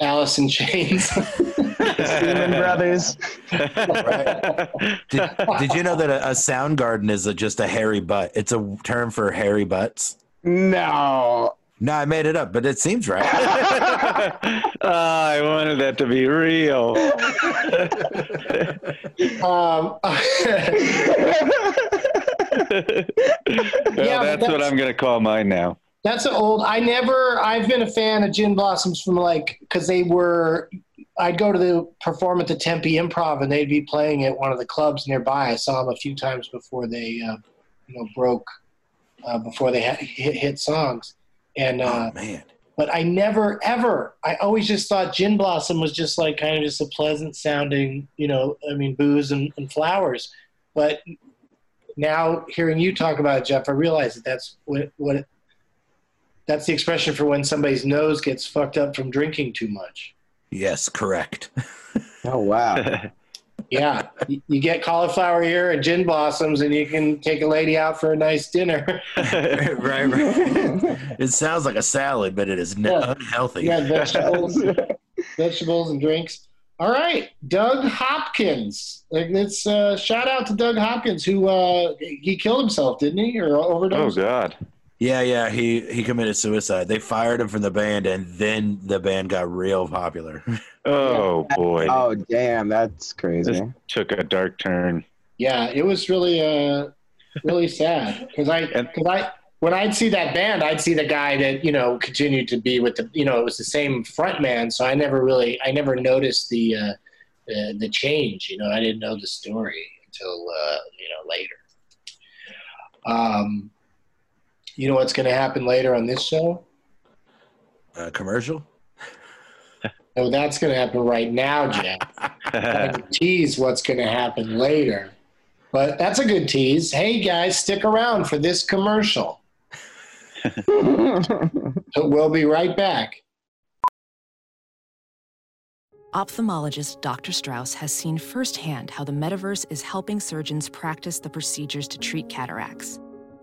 [SPEAKER 3] Alice in Chains.
[SPEAKER 5] Seaman Brothers.
[SPEAKER 6] did, did you know that a, a sound garden is a, just a hairy butt? It's a term for hairy butts.
[SPEAKER 5] No.
[SPEAKER 6] No, I made it up, but it seems right.
[SPEAKER 4] Ah, I wanted that to be real.
[SPEAKER 3] um,
[SPEAKER 4] Well,
[SPEAKER 3] but
[SPEAKER 4] that's, what I'm going to call mine now.
[SPEAKER 3] That's an old. I never. I've been a fan of Gin Blossoms from like because they were. I'd go to the perform at the Tempe Improv and they'd be playing at one of the clubs nearby. I saw them a few times before they, uh, you know, broke, uh, before they had, hit, hit songs, and. Uh,
[SPEAKER 6] oh man,
[SPEAKER 3] but I never ever. I always just thought gin blossom was just like kind of just a pleasant sounding, you know. I mean, booze and, and flowers. But now hearing you talk about it, Jeff, I realize that that's what what that's the expression for when somebody's nose gets fucked up from drinking too much.
[SPEAKER 6] yes, correct.
[SPEAKER 5] Oh wow.
[SPEAKER 3] Yeah, you, you get cauliflower ear and gin blossoms, and you can take a lady out for a nice dinner.
[SPEAKER 6] right, right. It sounds like a salad, but it is n-
[SPEAKER 3] Yeah.
[SPEAKER 6] unhealthy.
[SPEAKER 3] You got vegetables, vegetables and drinks. All right, Doug Hopkins. Like, Let's uh, shout out to Doug Hopkins, who uh, he killed himself, didn't he, or overdosed?
[SPEAKER 4] Oh,
[SPEAKER 3] overdosed?
[SPEAKER 4] God.
[SPEAKER 6] Yeah, yeah. He he committed suicide. They fired him from the band, and then the band got real popular.
[SPEAKER 4] Oh, boy.
[SPEAKER 5] oh damn, that's crazy.
[SPEAKER 4] This took a dark turn.
[SPEAKER 3] Yeah, it was really uh, really sad because I because I when I'd see that band, I'd see the guy that you know continued to be with the you know it was the same front man, so I never really I never noticed the uh, the, the change. You know, I didn't know the story until uh, you know later. Um, you know what's going to happen later on this show?
[SPEAKER 6] Uh, commercial.
[SPEAKER 3] No, that's going to happen right now, Jeff. Tease what's going to happen later. But that's a good tease. Hey, guys, stick around for this commercial. we'll be right back.
[SPEAKER 1] Ophthalmologist Dr. Strauss has seen firsthand how the metaverse is helping surgeons practice the procedures to treat cataracts.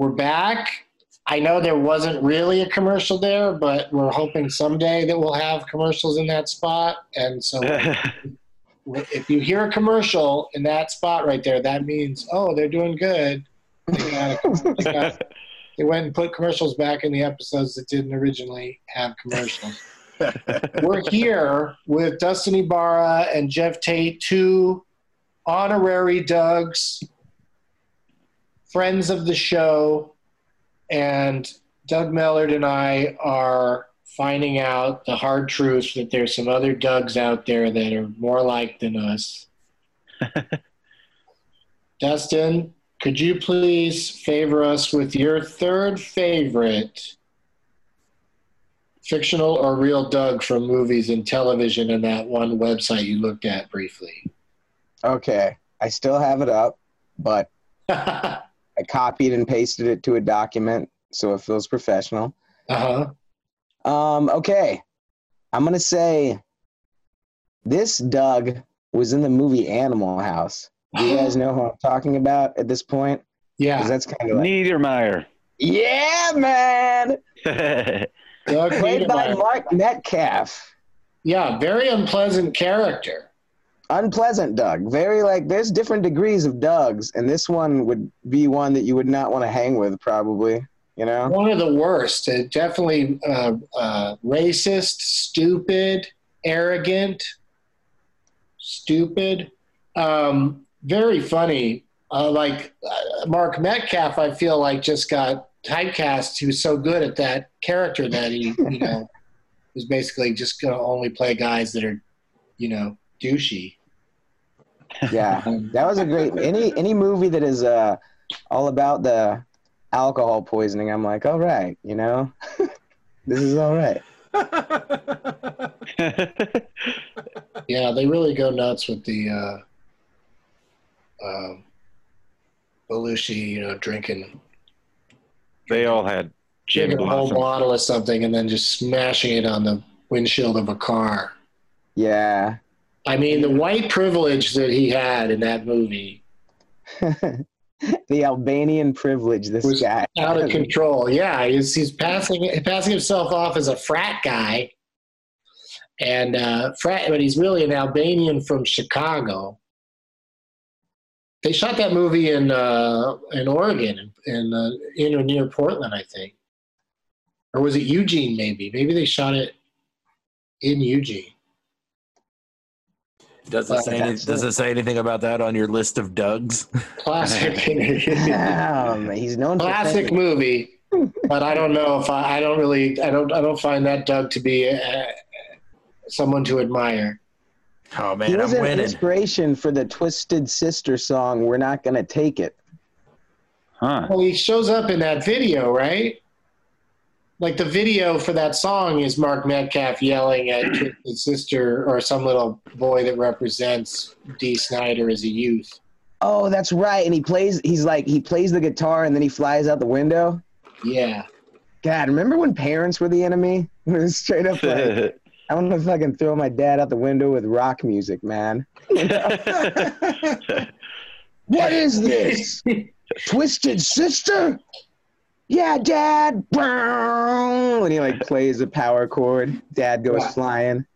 [SPEAKER 3] We're back. I know there wasn't really a commercial there, but we're hoping someday that we'll have commercials in that spot. And so if you hear a commercial in that spot right there, that means, oh, they're doing good. They, got a- they got- they went and put commercials back in the episodes that didn't originally have commercials. We're here with Dustin Ibarra and Jeff Tate, two honorary Dougs, friends of the show, and Doug Mellard and I are finding out the hard truth that there's some other Dougs out there that are more like than us. Dustin, could you please favor us with your third favorite fictional or real Doug from movies and television and that one website you looked at briefly?
[SPEAKER 5] Okay, I still have it up, but I copied and pasted it to a document so it feels professional.
[SPEAKER 3] Uh huh.
[SPEAKER 5] Um, okay, I'm gonna say this Doug was in the movie Animal House. Do you guys know who I'm talking about at this point?
[SPEAKER 3] Yeah.
[SPEAKER 5] that's kind of like,
[SPEAKER 4] Niedermeyer.
[SPEAKER 5] yeah, man.
[SPEAKER 3] Doug
[SPEAKER 5] Played by Mark Metcalf.
[SPEAKER 3] Yeah, very unpleasant character.
[SPEAKER 5] Unpleasant Doug. Very like there's different degrees of Dougs, and this one would be one that you would not want to hang with, probably. You know?
[SPEAKER 3] One of the worst. Uh, definitely uh, uh, racist, stupid, arrogant, stupid. Um, very funny. Uh, like uh, Mark Metcalf, I feel like just got typecast. He was so good at that character that he, you know, was basically just to only play guys that are, you know, douchey.
[SPEAKER 5] Yeah, that was a great any any movie that is uh all about the alcohol poisoning. I'm like, all right, you know, this is all right.
[SPEAKER 3] Yeah, they really go nuts with the uh, um, Belushi, you know, drinking
[SPEAKER 4] they all had gin
[SPEAKER 3] a whole bottle of something and then just smashing it on the windshield of a car.
[SPEAKER 5] Yeah,
[SPEAKER 3] I mean, the white privilege that he had in that movie
[SPEAKER 5] the Albanian privilege. This
[SPEAKER 3] was
[SPEAKER 5] guy.
[SPEAKER 3] out of control. Yeah, he's, he's passing passing himself off as a frat guy, and uh, frat, but he's really an Albanian from Chicago. They shot that movie in uh, in Oregon, in uh, in or near Portland, I think, or was it Eugene? Maybe, maybe they shot it in Eugene.
[SPEAKER 6] Does it say any, does it say anything about that on your list of Dougs?
[SPEAKER 3] Classic,
[SPEAKER 5] Damn, he's known
[SPEAKER 3] classic
[SPEAKER 5] thinking-
[SPEAKER 3] movie. But I don't know if I, I don't really, I don't, I don't find that Doug to be uh, someone to admire.
[SPEAKER 6] Oh man, He
[SPEAKER 5] was
[SPEAKER 6] I'm
[SPEAKER 5] an
[SPEAKER 6] winning.
[SPEAKER 5] inspiration for the Twisted Sister song. We're not gonna take it.
[SPEAKER 4] Huh.
[SPEAKER 3] Well, he shows up in that video, right? Like the video for that song is Mark Metcalf yelling at his sister or some little boy that represents Dee Snider as a youth.
[SPEAKER 5] Oh, that's right. And he plays. He's like he plays the guitar and then he flies out the window.
[SPEAKER 3] Yeah.
[SPEAKER 5] God, remember when parents were the enemy? It was straight up like, I want to fucking throw my dad out the window with rock music, man. What is this? Twisted Sister? Yeah, Dad. When he like plays a power chord, Dad goes flying.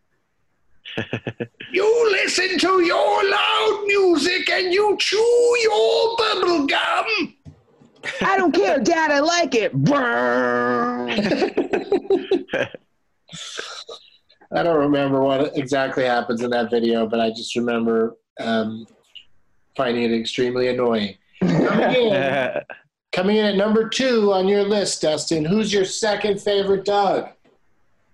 [SPEAKER 3] You listen to your loud music and you chew your bubble gum.
[SPEAKER 5] I don't care, Dad. I like it.
[SPEAKER 3] I don't remember what exactly happens in that video, but I just remember um, finding it extremely annoying. Coming in, at number two on your list, Dustin, who's your second favorite Doug?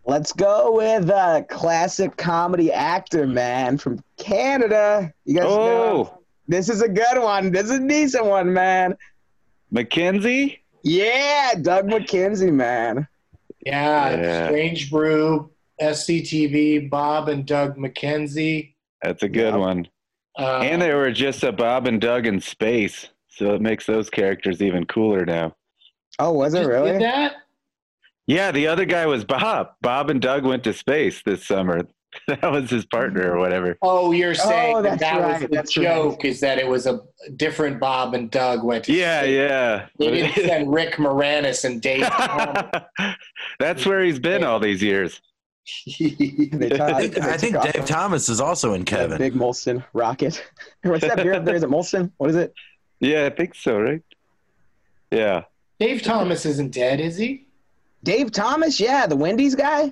[SPEAKER 5] Let's go with a classic comedy actor, man, from Canada. You guys know
[SPEAKER 4] Oh,
[SPEAKER 5] this is a good one. This is a decent one, man.
[SPEAKER 4] McKenzie?
[SPEAKER 5] Yeah, Doug McKenzie, man.
[SPEAKER 3] Yeah,
[SPEAKER 4] Yeah.
[SPEAKER 3] Strange Brew, SCTV, Bob and Doug McKenzie.
[SPEAKER 4] That's a good
[SPEAKER 5] Yeah.
[SPEAKER 4] one.
[SPEAKER 3] Uh,
[SPEAKER 4] And they were just a Bob and Doug in space, so it makes those characters even cooler now.
[SPEAKER 5] Oh, was it really?
[SPEAKER 3] did that?
[SPEAKER 4] Yeah, the other guy was Bob. Bob and Doug went to space this summer. That was his partner or whatever.
[SPEAKER 3] Oh, you're oh, saying
[SPEAKER 5] Oh,
[SPEAKER 3] that,
[SPEAKER 5] that's
[SPEAKER 3] that was the
[SPEAKER 5] that's right.
[SPEAKER 3] joke is that it was a different Bob and Doug went to
[SPEAKER 4] Yeah,
[SPEAKER 3] space.
[SPEAKER 4] yeah.
[SPEAKER 3] They didn't send Rick Moranis and Dave.
[SPEAKER 4] That's where he's been all these years.
[SPEAKER 5] They taught-
[SPEAKER 6] I think,
[SPEAKER 5] they
[SPEAKER 6] I think
[SPEAKER 5] off
[SPEAKER 6] Dave Thomas is also in Kevin.
[SPEAKER 5] Big Molson rocket. What's that beer up there? Is it Molson? What is it?
[SPEAKER 4] Yeah, I think so, right? Yeah.
[SPEAKER 3] Dave Thomas isn't dead, is he?
[SPEAKER 5] Dave Thomas? Yeah, the Wendy's guy.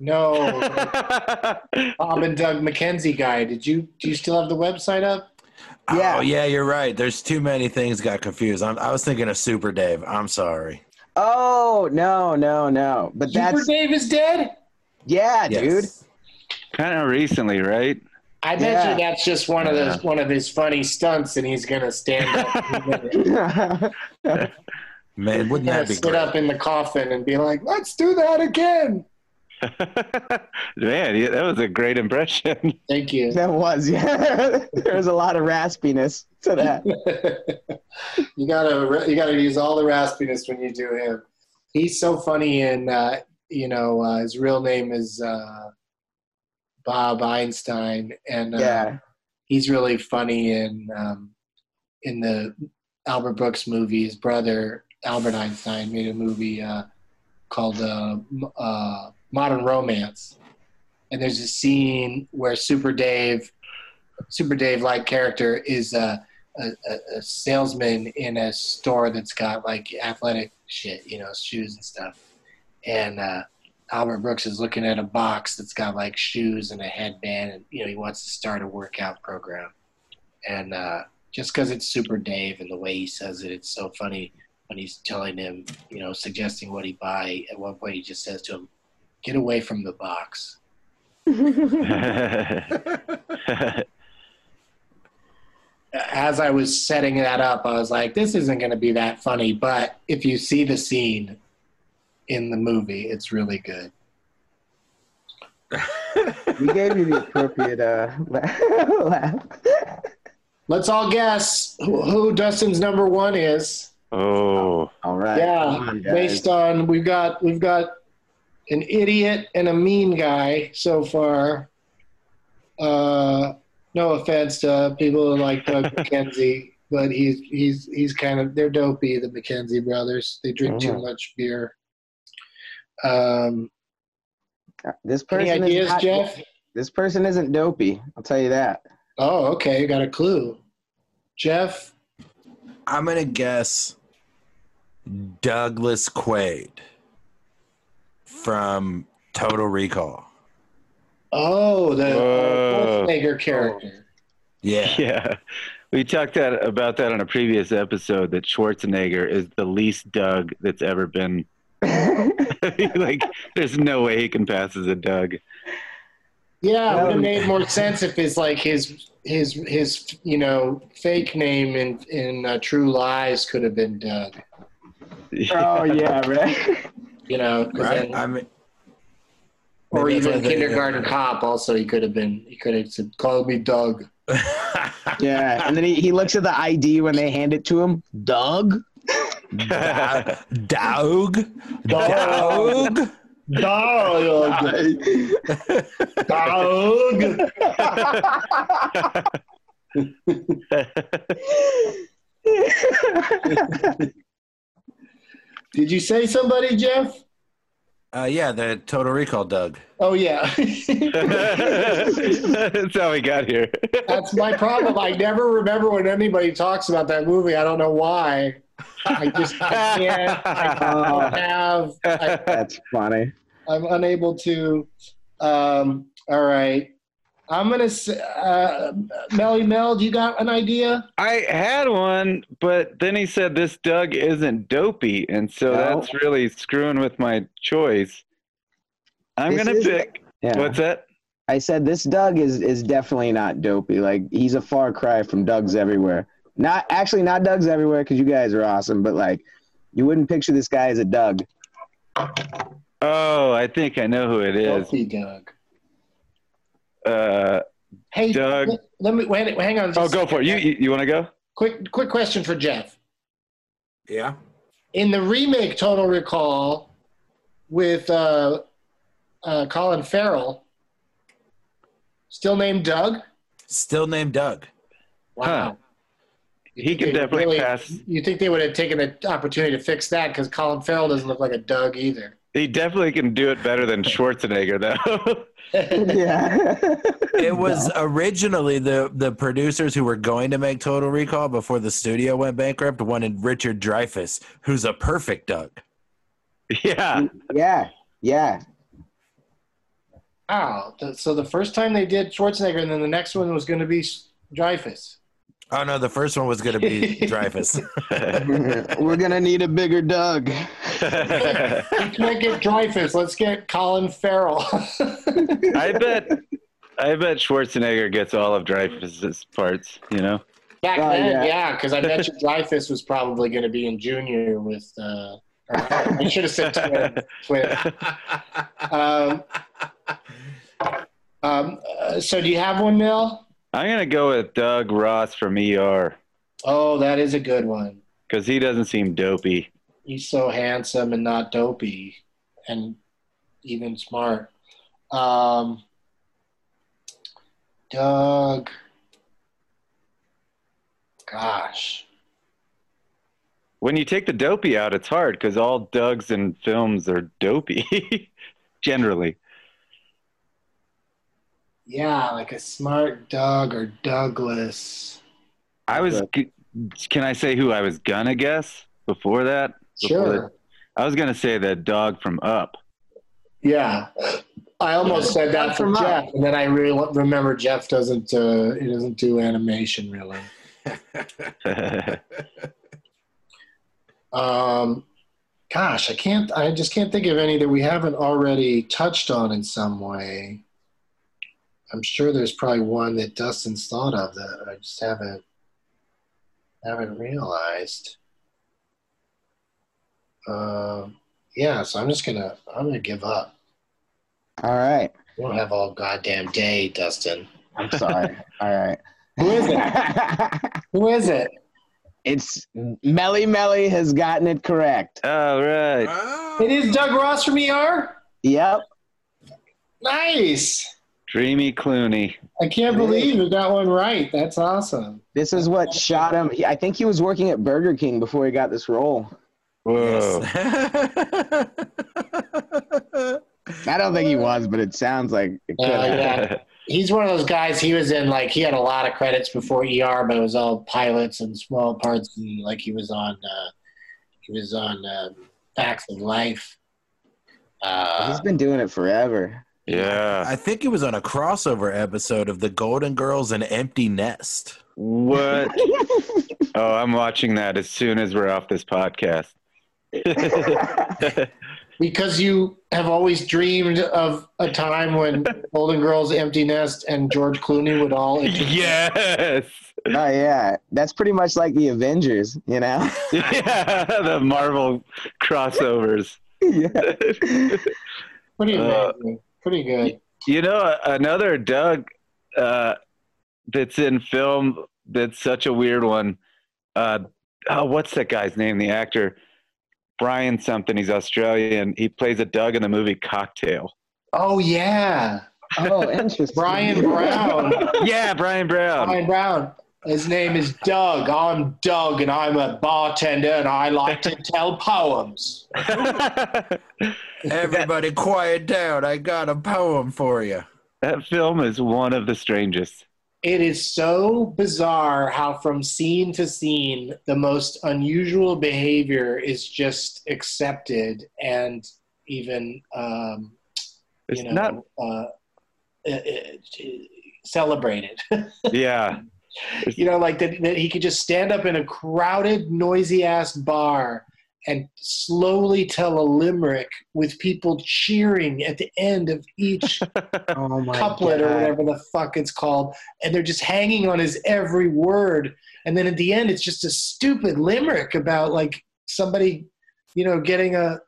[SPEAKER 3] No, Bob and Doug McKenzie guy. Did you do you still have the website up?
[SPEAKER 5] Yeah.
[SPEAKER 6] Oh, yeah, you're right. There's too many things got confused. I'm, I was thinking of Super Dave. I'm sorry.
[SPEAKER 5] Oh no, no, no. But
[SPEAKER 3] Super
[SPEAKER 5] that's
[SPEAKER 3] Dave is dead.
[SPEAKER 5] yeah,
[SPEAKER 6] Yes.
[SPEAKER 5] dude.
[SPEAKER 4] kind of recently, right?
[SPEAKER 3] I bet
[SPEAKER 5] Yeah.
[SPEAKER 3] you that's just one of those one of his funny stunts, and he's gonna stand up.
[SPEAKER 6] Man, wouldn't
[SPEAKER 3] gonna
[SPEAKER 6] that be
[SPEAKER 3] sit
[SPEAKER 6] great?
[SPEAKER 3] up in the coffin and be like, "Let's do that again."
[SPEAKER 4] Man, yeah, that was a great impression.
[SPEAKER 3] Thank you.
[SPEAKER 5] that was yeah. there was a lot of raspiness to that.
[SPEAKER 3] you gotta you gotta use all the raspiness when you do him. He's so funny, and uh, you know uh, his real name is uh, Bob Einstein, and uh,
[SPEAKER 5] Yeah.
[SPEAKER 3] he's really funny in um, in the Albert Brooks movie. His brother Albert Einstein made a movie uh, called uh, uh, Modern Romance, and there's a scene where Super Dave, Super Dave like character is a, a, a- a salesman in a store that's got like athletic shit, you know, shoes and stuff, and uh, Albert Brooks is looking at a box that's got like shoes and a headband, and you know he wants to start a workout program. And uh, just because it's Super Dave and the way he says it, it's so funny when he's telling him, you know, suggesting what he buy. At one point, he just says to him, "Get away from the box." As I was setting that up, I was like, "This isn't going to be that funny," but if you see the scene in the movie, it's really good.
[SPEAKER 5] You gave me the appropriate uh, laugh.
[SPEAKER 3] Let's all guess who, who Dustin's number one is.
[SPEAKER 4] oh,
[SPEAKER 5] All right.
[SPEAKER 3] Yeah,
[SPEAKER 5] on,
[SPEAKER 3] based on we've got we've got an idiot and a mean guy so far. Uh, no offense to people who like Doug McKenzie, but he's he's he's kind of they're dopey. The McKenzie brothers they drink too
[SPEAKER 5] Mhm.
[SPEAKER 3] much beer. Um,
[SPEAKER 5] This person
[SPEAKER 3] any ideas,
[SPEAKER 5] is not,
[SPEAKER 3] Jeff?
[SPEAKER 5] This person isn't dopey. I'll tell you that.
[SPEAKER 3] Oh, okay, you got a clue. Jeff,
[SPEAKER 6] I'm going to guess Douglas Quaid from Total Recall.
[SPEAKER 3] oh, the
[SPEAKER 4] Whoa.
[SPEAKER 3] Schwarzenegger character.
[SPEAKER 6] Yeah.
[SPEAKER 4] yeah. We talked that, about that on a previous episode that Schwarzenegger is the least Doug that's ever been. like, there's no way he can pass as a Doug.
[SPEAKER 3] Yeah, it would have
[SPEAKER 5] Um,
[SPEAKER 3] made more sense if his like his his his you know fake name in in uh, True Lies could have been Doug.
[SPEAKER 5] oh yeah, right.
[SPEAKER 3] You know,
[SPEAKER 6] Right?
[SPEAKER 3] then-
[SPEAKER 6] I mean,
[SPEAKER 3] or
[SPEAKER 6] maybe that's
[SPEAKER 3] even
[SPEAKER 6] why they-
[SPEAKER 3] Kindergarten Cop. Also, he could have been. He could have said, "Call me Doug."
[SPEAKER 5] Yeah, and then he, he looks at the ID when they hand it to him. Doug.
[SPEAKER 6] Dog. Dog.
[SPEAKER 3] Dog. Dog. Dog. Did you say somebody, Jeff?
[SPEAKER 6] Uh, yeah, the Total Recall Doug.
[SPEAKER 3] Oh yeah.
[SPEAKER 4] That's how we got here.
[SPEAKER 3] That's my problem. I never remember when anybody talks about that movie. I don't know why. I just I can't. I don't have. I,
[SPEAKER 5] That's funny.
[SPEAKER 3] I'm unable to. Um, all right. I'm gonna. say, Uh, Melly Mel, do you got an idea?
[SPEAKER 4] I had one, but then he said this Doug isn't dopey, and so
[SPEAKER 5] No.
[SPEAKER 4] that's really screwing with my choice. I'm
[SPEAKER 5] This
[SPEAKER 4] gonna pick.
[SPEAKER 5] Yeah.
[SPEAKER 4] What's that?
[SPEAKER 5] I said this Doug is is definitely not dopey. Like he's a far cry from Doug's everywhere. Not actually not Doug's everywhere because you guys are awesome, but like you wouldn't picture this guy as a Doug.
[SPEAKER 4] Oh, I think I know who it is.
[SPEAKER 3] Healthy Doug.
[SPEAKER 4] Uh,
[SPEAKER 3] Hey,
[SPEAKER 4] Doug.
[SPEAKER 3] Let, let me wait. Hang on.
[SPEAKER 4] oh, go for it. You you, you want to go?
[SPEAKER 3] Quick, quick question for Jeff.
[SPEAKER 6] Yeah.
[SPEAKER 3] In the remake Total Recall with uh, uh, Colin Farrell, still named Doug.
[SPEAKER 6] Still named Doug.
[SPEAKER 3] Wow. You
[SPEAKER 4] He
[SPEAKER 3] think
[SPEAKER 4] could definitely
[SPEAKER 3] really-
[SPEAKER 4] pass.
[SPEAKER 3] You think they would have taken the opportunity to fix that because Colin Farrell doesn't look like a Doug either.
[SPEAKER 4] He definitely can do it better than Schwarzenegger, though.
[SPEAKER 5] yeah.
[SPEAKER 6] It was originally the the producers who were going to make Total Recall before the studio went bankrupt wanted Richard Dreyfuss, who's a perfect Doug.
[SPEAKER 4] yeah.
[SPEAKER 5] yeah. Yeah.
[SPEAKER 3] Wow. So the first time they did Schwarzenegger, and then the next one was going to be S- Dreyfuss.
[SPEAKER 6] Oh no, the first one was going to be Dreyfuss.
[SPEAKER 5] We're gonna need a bigger Doug.
[SPEAKER 3] We can't get Dreyfuss. Let's get Colin Farrell.
[SPEAKER 4] I bet. I bet Schwarzenegger gets all of Dreyfuss's parts. You know.
[SPEAKER 3] Back
[SPEAKER 5] Oh,
[SPEAKER 3] then,
[SPEAKER 5] yeah.
[SPEAKER 3] yeah, because I bet you Dreyfuss was probably going to be in Junior with. Uh, or, I should have said twin. twin. Um, um, uh, so, do you have one, Mel?
[SPEAKER 4] I'm gonna go with Doug Ross from ER
[SPEAKER 3] Oh, that is a good one.
[SPEAKER 4] because he doesn't seem dopey.
[SPEAKER 3] He's so handsome and not dopey, and even smart. Um, Doug. Gosh.
[SPEAKER 4] When you take the dopey out, it's hard because all Dougs in films are dopey, generally.
[SPEAKER 3] Yeah, like a smart Doug or Douglas.
[SPEAKER 4] I was. Can I say who I was gonna guess before that? Before
[SPEAKER 3] Sure.
[SPEAKER 4] that- I was gonna say the dog from Up.
[SPEAKER 3] Yeah, I almost said that for
[SPEAKER 5] From Up.
[SPEAKER 3] Jeff, and then I really remember Jeff doesn't. Uh, he doesn't do animation really. Um, gosh, I can't. I just can't think of any that we haven't already touched on in some way. I'm sure there's probably one that Dustin's thought of that I just haven't haven't realized. Um, yeah, so I'm just gonna I'm gonna give up.
[SPEAKER 5] All right.
[SPEAKER 3] We don't have all goddamn day, Dustin.
[SPEAKER 5] I'm sorry. All right.
[SPEAKER 3] Who is it? Who is it?
[SPEAKER 5] it's Melly Melly has gotten it correct.
[SPEAKER 4] All right.
[SPEAKER 3] It is Doug Ross from ER.
[SPEAKER 5] Yep.
[SPEAKER 3] Nice.
[SPEAKER 4] Dreamy Clooney.
[SPEAKER 3] I can't believe you got one right. That's awesome.
[SPEAKER 5] This is what shot him. he- I think he was working at Burger King before he got this role.
[SPEAKER 4] Whoa.
[SPEAKER 5] I don't think he was, but it sounds like it could.
[SPEAKER 3] Uh, yeah. He's one of those guys. He was in like he had a lot of credits before ER, but it was all pilots and small parts. And like he was on, uh, he was on uh, Facts of Life. Uh,
[SPEAKER 5] He's been doing it forever.
[SPEAKER 4] Yeah.
[SPEAKER 6] I think it was on a crossover episode of The Golden Girls and Empty Nest.
[SPEAKER 4] What? oh, I'm watching that as soon as we're off this podcast.
[SPEAKER 3] because you have always dreamed of a time when Golden Girls, Empty Nest, and George Clooney would all.
[SPEAKER 4] yes.
[SPEAKER 5] Oh yeah, that's pretty much like the Avengers, you know.
[SPEAKER 4] Yeah, the Marvel crossovers.
[SPEAKER 5] yeah.
[SPEAKER 3] Pretty
[SPEAKER 4] Uh,
[SPEAKER 3] amazing. Pretty good.
[SPEAKER 4] You know, another Doug uh, that's in film that's such a weird one. Uh, oh, what's that guy's name? The actor Bryan something. He's Australian. He plays a Doug in the movie Cocktail.
[SPEAKER 3] Oh yeah.
[SPEAKER 5] Oh, interesting.
[SPEAKER 3] Bryan Brown.
[SPEAKER 4] yeah, Bryan Brown.
[SPEAKER 3] Bryan Brown. His name is Doug. I'm Doug, and I'm a bartender, and I like to tell poems.
[SPEAKER 6] Everybody, quiet down. I got a poem for you.
[SPEAKER 4] That film is one of the strangest.
[SPEAKER 3] It is so bizarre how, from scene to scene, the most unusual behavior is just accepted and even, um,
[SPEAKER 4] It's
[SPEAKER 3] you know,
[SPEAKER 4] not.
[SPEAKER 3] uh, uh, uh, celebrated.
[SPEAKER 4] Yeah.
[SPEAKER 3] You know, like that, that he could just stand up in a crowded, noisy ass bar and slowly tell a limerick with people cheering at the end of each
[SPEAKER 5] Oh my
[SPEAKER 3] couplet or whatever the fuck it's called. And they're just hanging on his every word. And then at the end, it's just a stupid limerick about like somebody, you know, getting a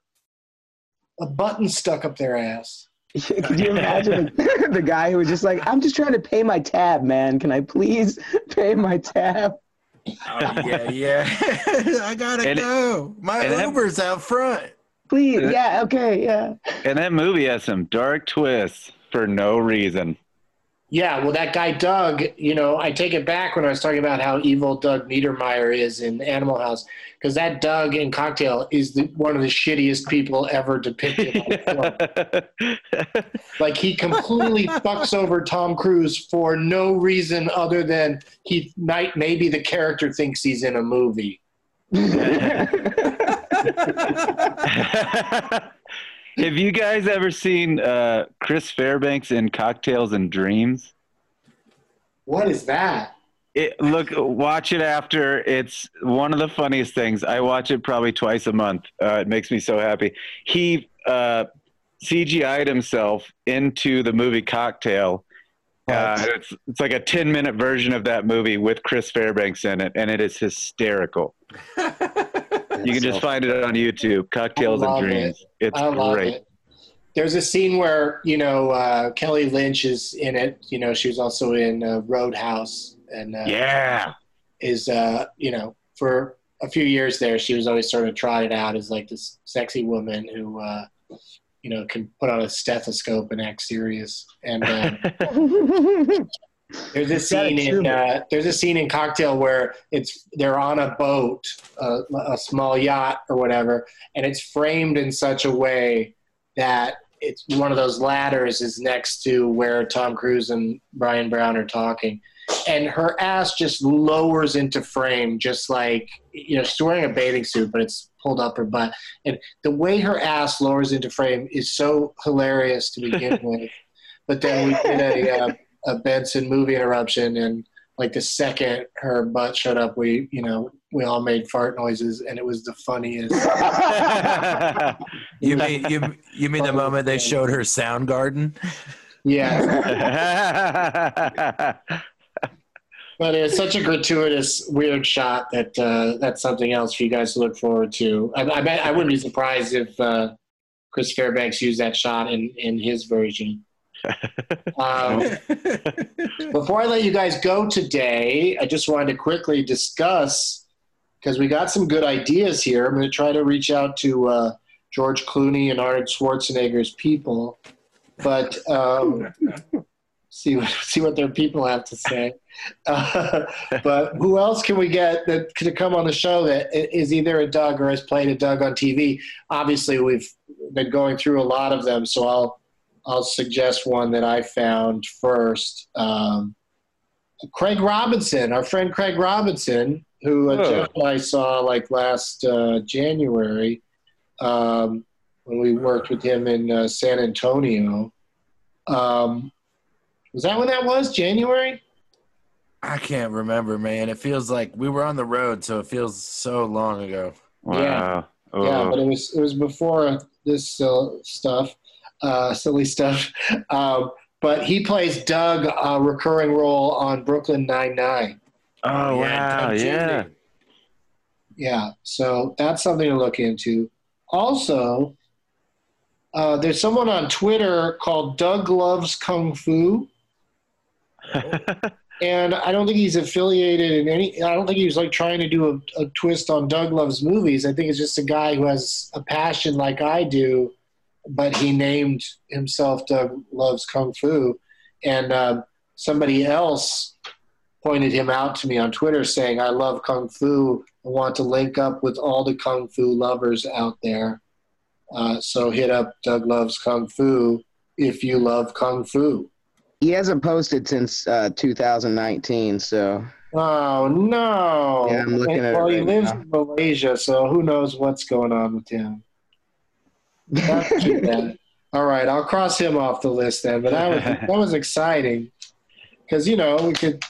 [SPEAKER 3] a button stuck up their ass.
[SPEAKER 5] Could you imagine the, the guy who was just like, I'm just trying to pay my tab, man. Can I please pay my tab?
[SPEAKER 6] Oh, yeah, yeah. I gotta
[SPEAKER 4] And it-
[SPEAKER 6] go. My
[SPEAKER 4] and that-
[SPEAKER 6] Uber's out front.
[SPEAKER 5] Please. Yeah, okay, yeah.
[SPEAKER 4] And that movie has some dark twists for no reason.
[SPEAKER 3] Yeah, well, that guy Doug, you know, I take it back when I was talking about how evil Doug Niedermeyer is in Animal House, because that Doug in Cocktail is the, one of the shittiest people ever depicted. on film. like he completely fucks over Tom Cruise for no reason other than he might maybe the character thinks he's in a movie.
[SPEAKER 4] Have you guys ever seen uh, Chris Fairbanks in Cocktails and Dreams?
[SPEAKER 3] What is that?
[SPEAKER 4] It, look, watch it after. It's one of the funniest things. I watch it probably twice a month. Uh, it makes me so happy. He uh, CGI'd himself into the movie Cocktail. Uh, it's it's like a ten minute version of that movie with Chris Fairbanks in it, and it is hysterical. You can just find it on YouTube. Cocktails and Dreams. It's
[SPEAKER 3] I love
[SPEAKER 4] great.
[SPEAKER 3] it. There's a scene where you know uh, Kelly Lynch is in it. You know, she was also in uh, Roadhouse, and uh,
[SPEAKER 4] Yeah.
[SPEAKER 3] is uh, you know for a few years there, she was always sort of trotted out as like this sexy woman who uh, you know can put on a stethoscope and act serious. And uh, there's
[SPEAKER 5] a
[SPEAKER 3] scene in uh, there's a scene in Cocktail where it's they're on a boat, uh, a small yacht or whatever, and it's framed in such a way that it's one of those ladders is next to where Tom Cruise and Bryan Brown are talking, and her ass just lowers into frame, just like you know she's wearing a bathing suit, but it's pulled up her butt, and the way her ass lowers into frame is so hilarious to begin with. But then we did a, uh, a Benson movie interruption, and like the second her butt showed up, we you know we all made fart noises, and it was the funniest.
[SPEAKER 6] You mean you you mean the moment they showed her Soundgarden?
[SPEAKER 3] Yeah, but it's such a gratuitous, weird shot that uh, that's something else for you guys to look forward to. I, I bet I wouldn't be surprised if uh, Chris Fairbanks used that shot in in his version. Um, before I let you guys go today, I just wanted to quickly discuss because we got some good ideas here. I'm going to try to reach out to uh, George Clooney and Arnold Schwarzenegger's people, but um, see what see what their people have to say. Uh, but who else can we get that could come on the show that is either a Doug or has played a Doug on TV? Obviously, we've been going through a lot of them, so I'll I'll suggest one that I found first. Um, Craig Robinson, our friend Craig Robinson, who uh,
[SPEAKER 4] Oh.
[SPEAKER 3] Jeff and I saw like last uh, January um, when we worked with him in uh, San Antonio. Um, was that when that was? January?
[SPEAKER 6] I can't remember, man. It feels like we were on the road, so it feels so long ago.
[SPEAKER 4] wow. Oh.
[SPEAKER 3] Yeah, but it was it was before this uh, stuff, uh, silly stuff. Um, but he plays Doug, a recurring role on Brooklyn Nine Nine.
[SPEAKER 4] oh,
[SPEAKER 6] yeah,
[SPEAKER 4] wow.
[SPEAKER 6] Doug
[SPEAKER 4] Yeah.
[SPEAKER 3] Yeah, so that's something to look into. Also, uh, there's someone on Twitter called Doug Loves Kung Fu, and I don't think he's affiliated in any. I don't think he was like trying to do a, a twist on Doug Loves movies. I think it's just a guy who has a passion like I do, but he named himself Doug Loves Kung Fu. And uh, somebody else pointed him out to me on Twitter saying, I love Kung Fu. I want to link up with all the Kung Fu lovers out there. Uh, so hit up Doug Loves Kung Fu if you love Kung Fu.
[SPEAKER 5] He hasn't posted since uh, 2019, so
[SPEAKER 3] Oh no!
[SPEAKER 5] Yeah, I'm looking at it
[SPEAKER 3] well, he lives
[SPEAKER 5] now.
[SPEAKER 3] in Malaysia, so who knows what's going on with him? Not. All right, I'll cross him off the list then. But that was that was exciting because you know we could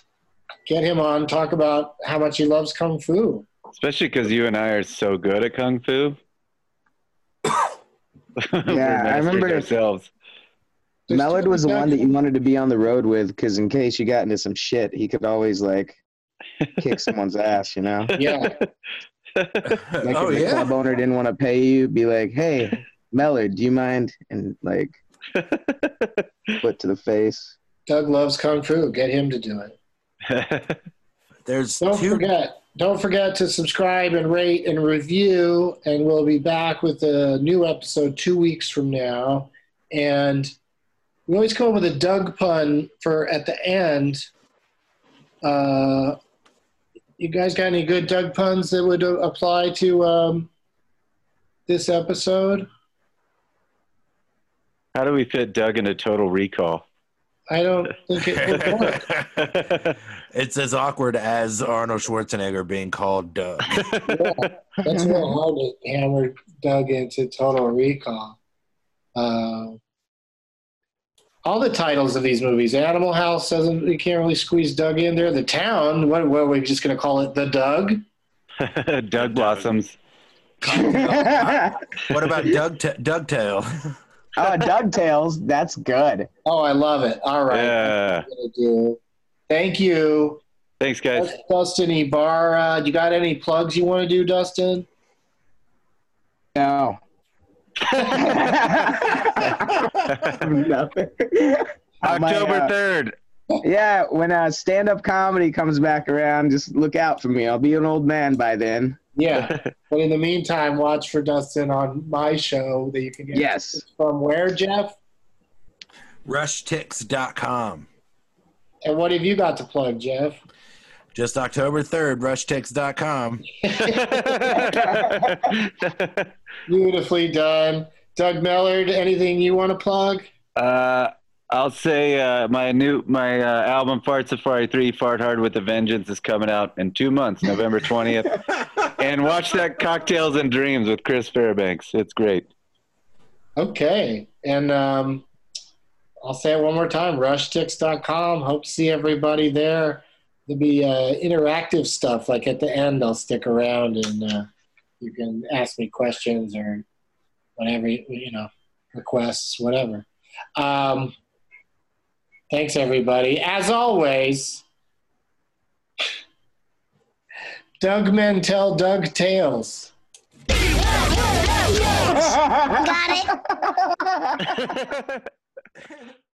[SPEAKER 3] get him on talk about how much he loves kung fu.
[SPEAKER 4] Especially because you and I are so good at kung fu.
[SPEAKER 5] Yeah, I remember-
[SPEAKER 4] ourselves.
[SPEAKER 5] Mellard was the one that you wanted to be on the road with because in case you got into some shit, he could always like kick someone's ass, you know.
[SPEAKER 3] Yeah,
[SPEAKER 5] Like
[SPEAKER 6] oh
[SPEAKER 5] if the
[SPEAKER 6] yeah.
[SPEAKER 5] club owner didn't want to pay you, be like, "Hey, Mellard, do you mind?" And like, foot to the face.
[SPEAKER 3] Doug loves kung fu. Get him to do it.
[SPEAKER 6] There's
[SPEAKER 3] Don't
[SPEAKER 6] two.
[SPEAKER 3] forget. Don't forget to subscribe and rate and review. And we'll be back with a new episode two weeks from now. And we always come up with a Doug pun for at the end. Uh, you guys got any good Doug puns that would uh, apply to um, this episode?
[SPEAKER 4] How do we fit Doug into Total Recall?
[SPEAKER 3] I don't think it would
[SPEAKER 6] it's as awkward as Arnold Schwarzenegger being called Doug.
[SPEAKER 3] That's real hard to hammer Doug into Total Recall. Uh, all the titles of these movies, Animal House doesn't. You can't really squeeze Doug in there. The Town. What? What are we just going to call it? The Doug.
[SPEAKER 4] Doug Blossoms.
[SPEAKER 6] what about Doug T- Doug Tail?
[SPEAKER 5] Oh, Dugtails, that's good.
[SPEAKER 3] Oh, I love it. All right.
[SPEAKER 4] Yeah.
[SPEAKER 3] That's what I'm gonna do. Thank you,
[SPEAKER 4] Thanks, guys.
[SPEAKER 3] That's Dustin Ibarra. You got any plugs you want to do, Dustin?
[SPEAKER 5] No. Nothing. I might,
[SPEAKER 4] October
[SPEAKER 5] uh,
[SPEAKER 4] 3rd.
[SPEAKER 5] Yeah, when uh, stand-up comedy comes back around, just look out for me. I'll be an old man by then.
[SPEAKER 3] Yeah. but in the meantime, watch for Dustin on my show that you can get
[SPEAKER 5] Yes.
[SPEAKER 3] from where, Jeff?
[SPEAKER 6] Rushtix.com.
[SPEAKER 3] And what have you got to plug, Jeff?
[SPEAKER 6] Just October 3rd, rushtix.com.
[SPEAKER 3] Beautifully done. Doug Mellard, anything you want to plug?
[SPEAKER 4] Uh, I'll say uh, my new my uh, album Fart Safari 3 Fart Hard with a Vengeance is coming out in two months, November 20th. and watch that Cocktails and Dreams with Chris Fairbanks. It's great.
[SPEAKER 3] Okay. And um, I'll say it one more time rushtix.com. Hope to see everybody there. There'll be uh, interactive stuff. Like at the end, I'll stick around and uh, you can ask me questions or whatever, you know, requests, whatever. Um, thanks, everybody. As always, Doug Men tell Doug Tales.
[SPEAKER 7] Got it.